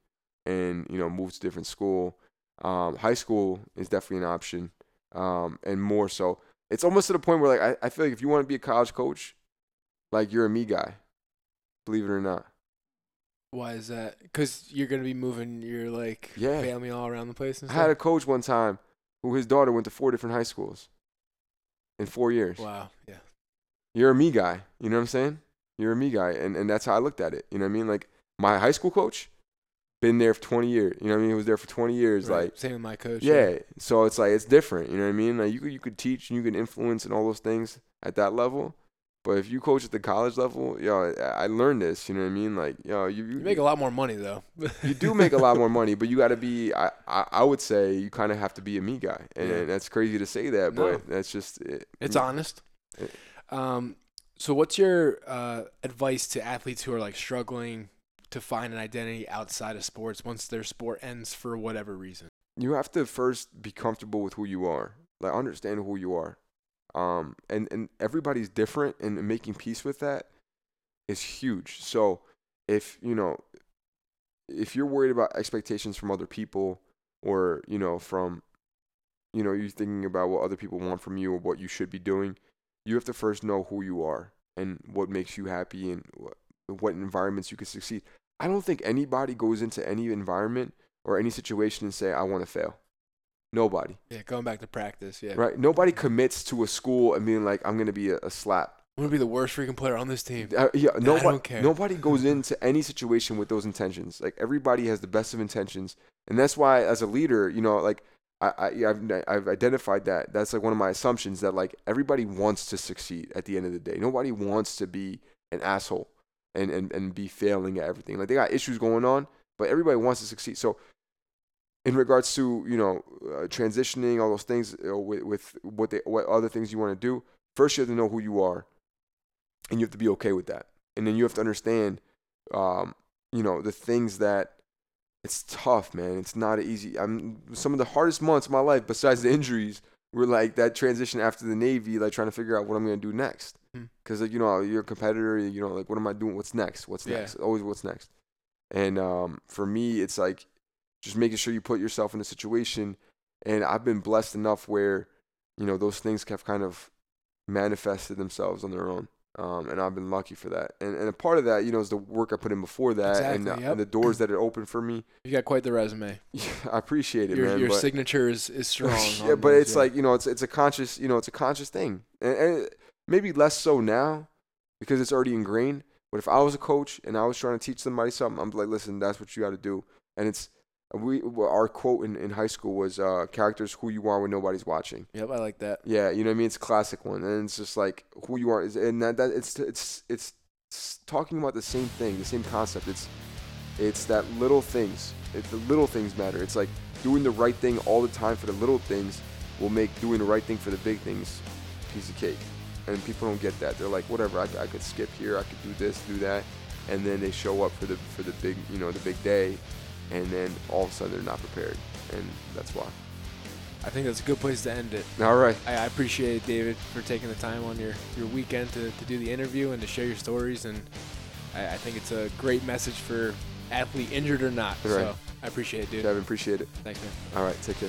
and you know move to a different school. Um, high school is definitely an option, um, and more so. It's almost to the point where like I, I feel like if you want to be a college coach, like you're a me guy, believe it or not. Why is that? Because you're gonna be moving your like Yeah. family all around the place and I stuff. had a coach one time who his daughter went to four different high schools in four years. wow. Yeah. You're a me guy. You know what I'm saying? You're a me guy, and and that's how I looked at it. You know what I mean? Like my high school coach, been there for 20 years. You know what I mean? He was there for 20 years. Right. Like same with my coach. yeah. So it's like it's different. You know what I mean? Like you could you could teach and you can influence and all those things at that level. But if you coach at the college level, yo, I learned this. You know what I mean? Like, yo, you, You make a lot more money though. you do make a lot more money, but you got to be. I, I I would say you kind of have to be a me guy, and, Yeah. that's crazy to say that, No. but that's just it. It's honest. It- Um, so what's your uh, advice to athletes who are like struggling to find an identity outside of sports once their sport ends for whatever reason? You have to first be comfortable with who you are, like understand who you are, um, and and everybody's different, and making peace with that is huge. So if you know, if you're worried about expectations from other people, or you know from you know, you're thinking about what other people want from you or what you should be doing, you have to first know who you are and what makes you happy and what, environments you can succeed. I don't think anybody goes into any environment or any situation and say, I want to fail. Nobody, Yeah, going back to practice. Yeah, right? Nobody commits to a school and being like, I'm going to be a, a slap. I'm gonna be the worst freaking player on this team. Uh, yeah, nobody, nobody goes into any situation with those intentions. Like everybody has the best of intentions, and that's why, as a leader, you know, like I, I I've, I've identified that. That's like one of my assumptions that like everybody wants to succeed at the end of the day. Nobody wants to be an asshole and and and be failing at everything. Like they got issues going on, but everybody wants to succeed. So. In regards to you know uh, transitioning all those things uh, with, with what they what other things you want to do, first you have to know who you are, and you have to be okay with that. And then you have to understand, um, you know, the things that it's tough, man. It's not easy. I'm some of the hardest months of my life, besides the injuries, were like that transition after the Navy, like trying to figure out what I'm gonna do next. Hmm. Because like you know, you're a competitor. You know, like what am I doing? What's next? What's Yeah. next? Always what's next. And um, for me, it's like just making sure you put yourself in a situation. And I've been blessed enough where, you know, those things have kind of manifested themselves on their own. Um, and I've been lucky for that. And, and a part of that, you know, is the work I put in before that and, Exactly, the, yep. and the doors that it opened for me. You got quite the resume. Yeah, I appreciate it, Your man. your but, signature is, is strong. yeah, but those, it's yeah. like you know, it's it's a conscious, you know, it's a conscious thing, and, and maybe less so now because it's already ingrained. But if I was a coach and I was trying to teach somebody something, I'm like, listen, that's what you got to do. And it's we our quote in, in high school was uh, characters who you are when nobody's watching. Yep, I like that. Yeah, you know what I mean. It's a classic one, and it's just like who you are, is, and that, that it's it's it's it's talking about the same thing, the same concept. It's it's that little things. It, the little things matter. It's like doing the right thing all the time for the little things will make doing the right thing for the big things piece of cake. And people don't get that. They're like, whatever. I, I could skip here. I could do this, do that, and then they show up for the for the big you know the big day, and then all of a sudden they're not prepared, and that's why. I think that's a good place to end it. All right. I, I appreciate it, David, for taking the time on your, your weekend to, to do the interview and to share your stories. And I, I think it's a great message for athlete injured or not. Right. So I appreciate it, dude. Kevin, appreciate it. Thanks, man. All right. Take care.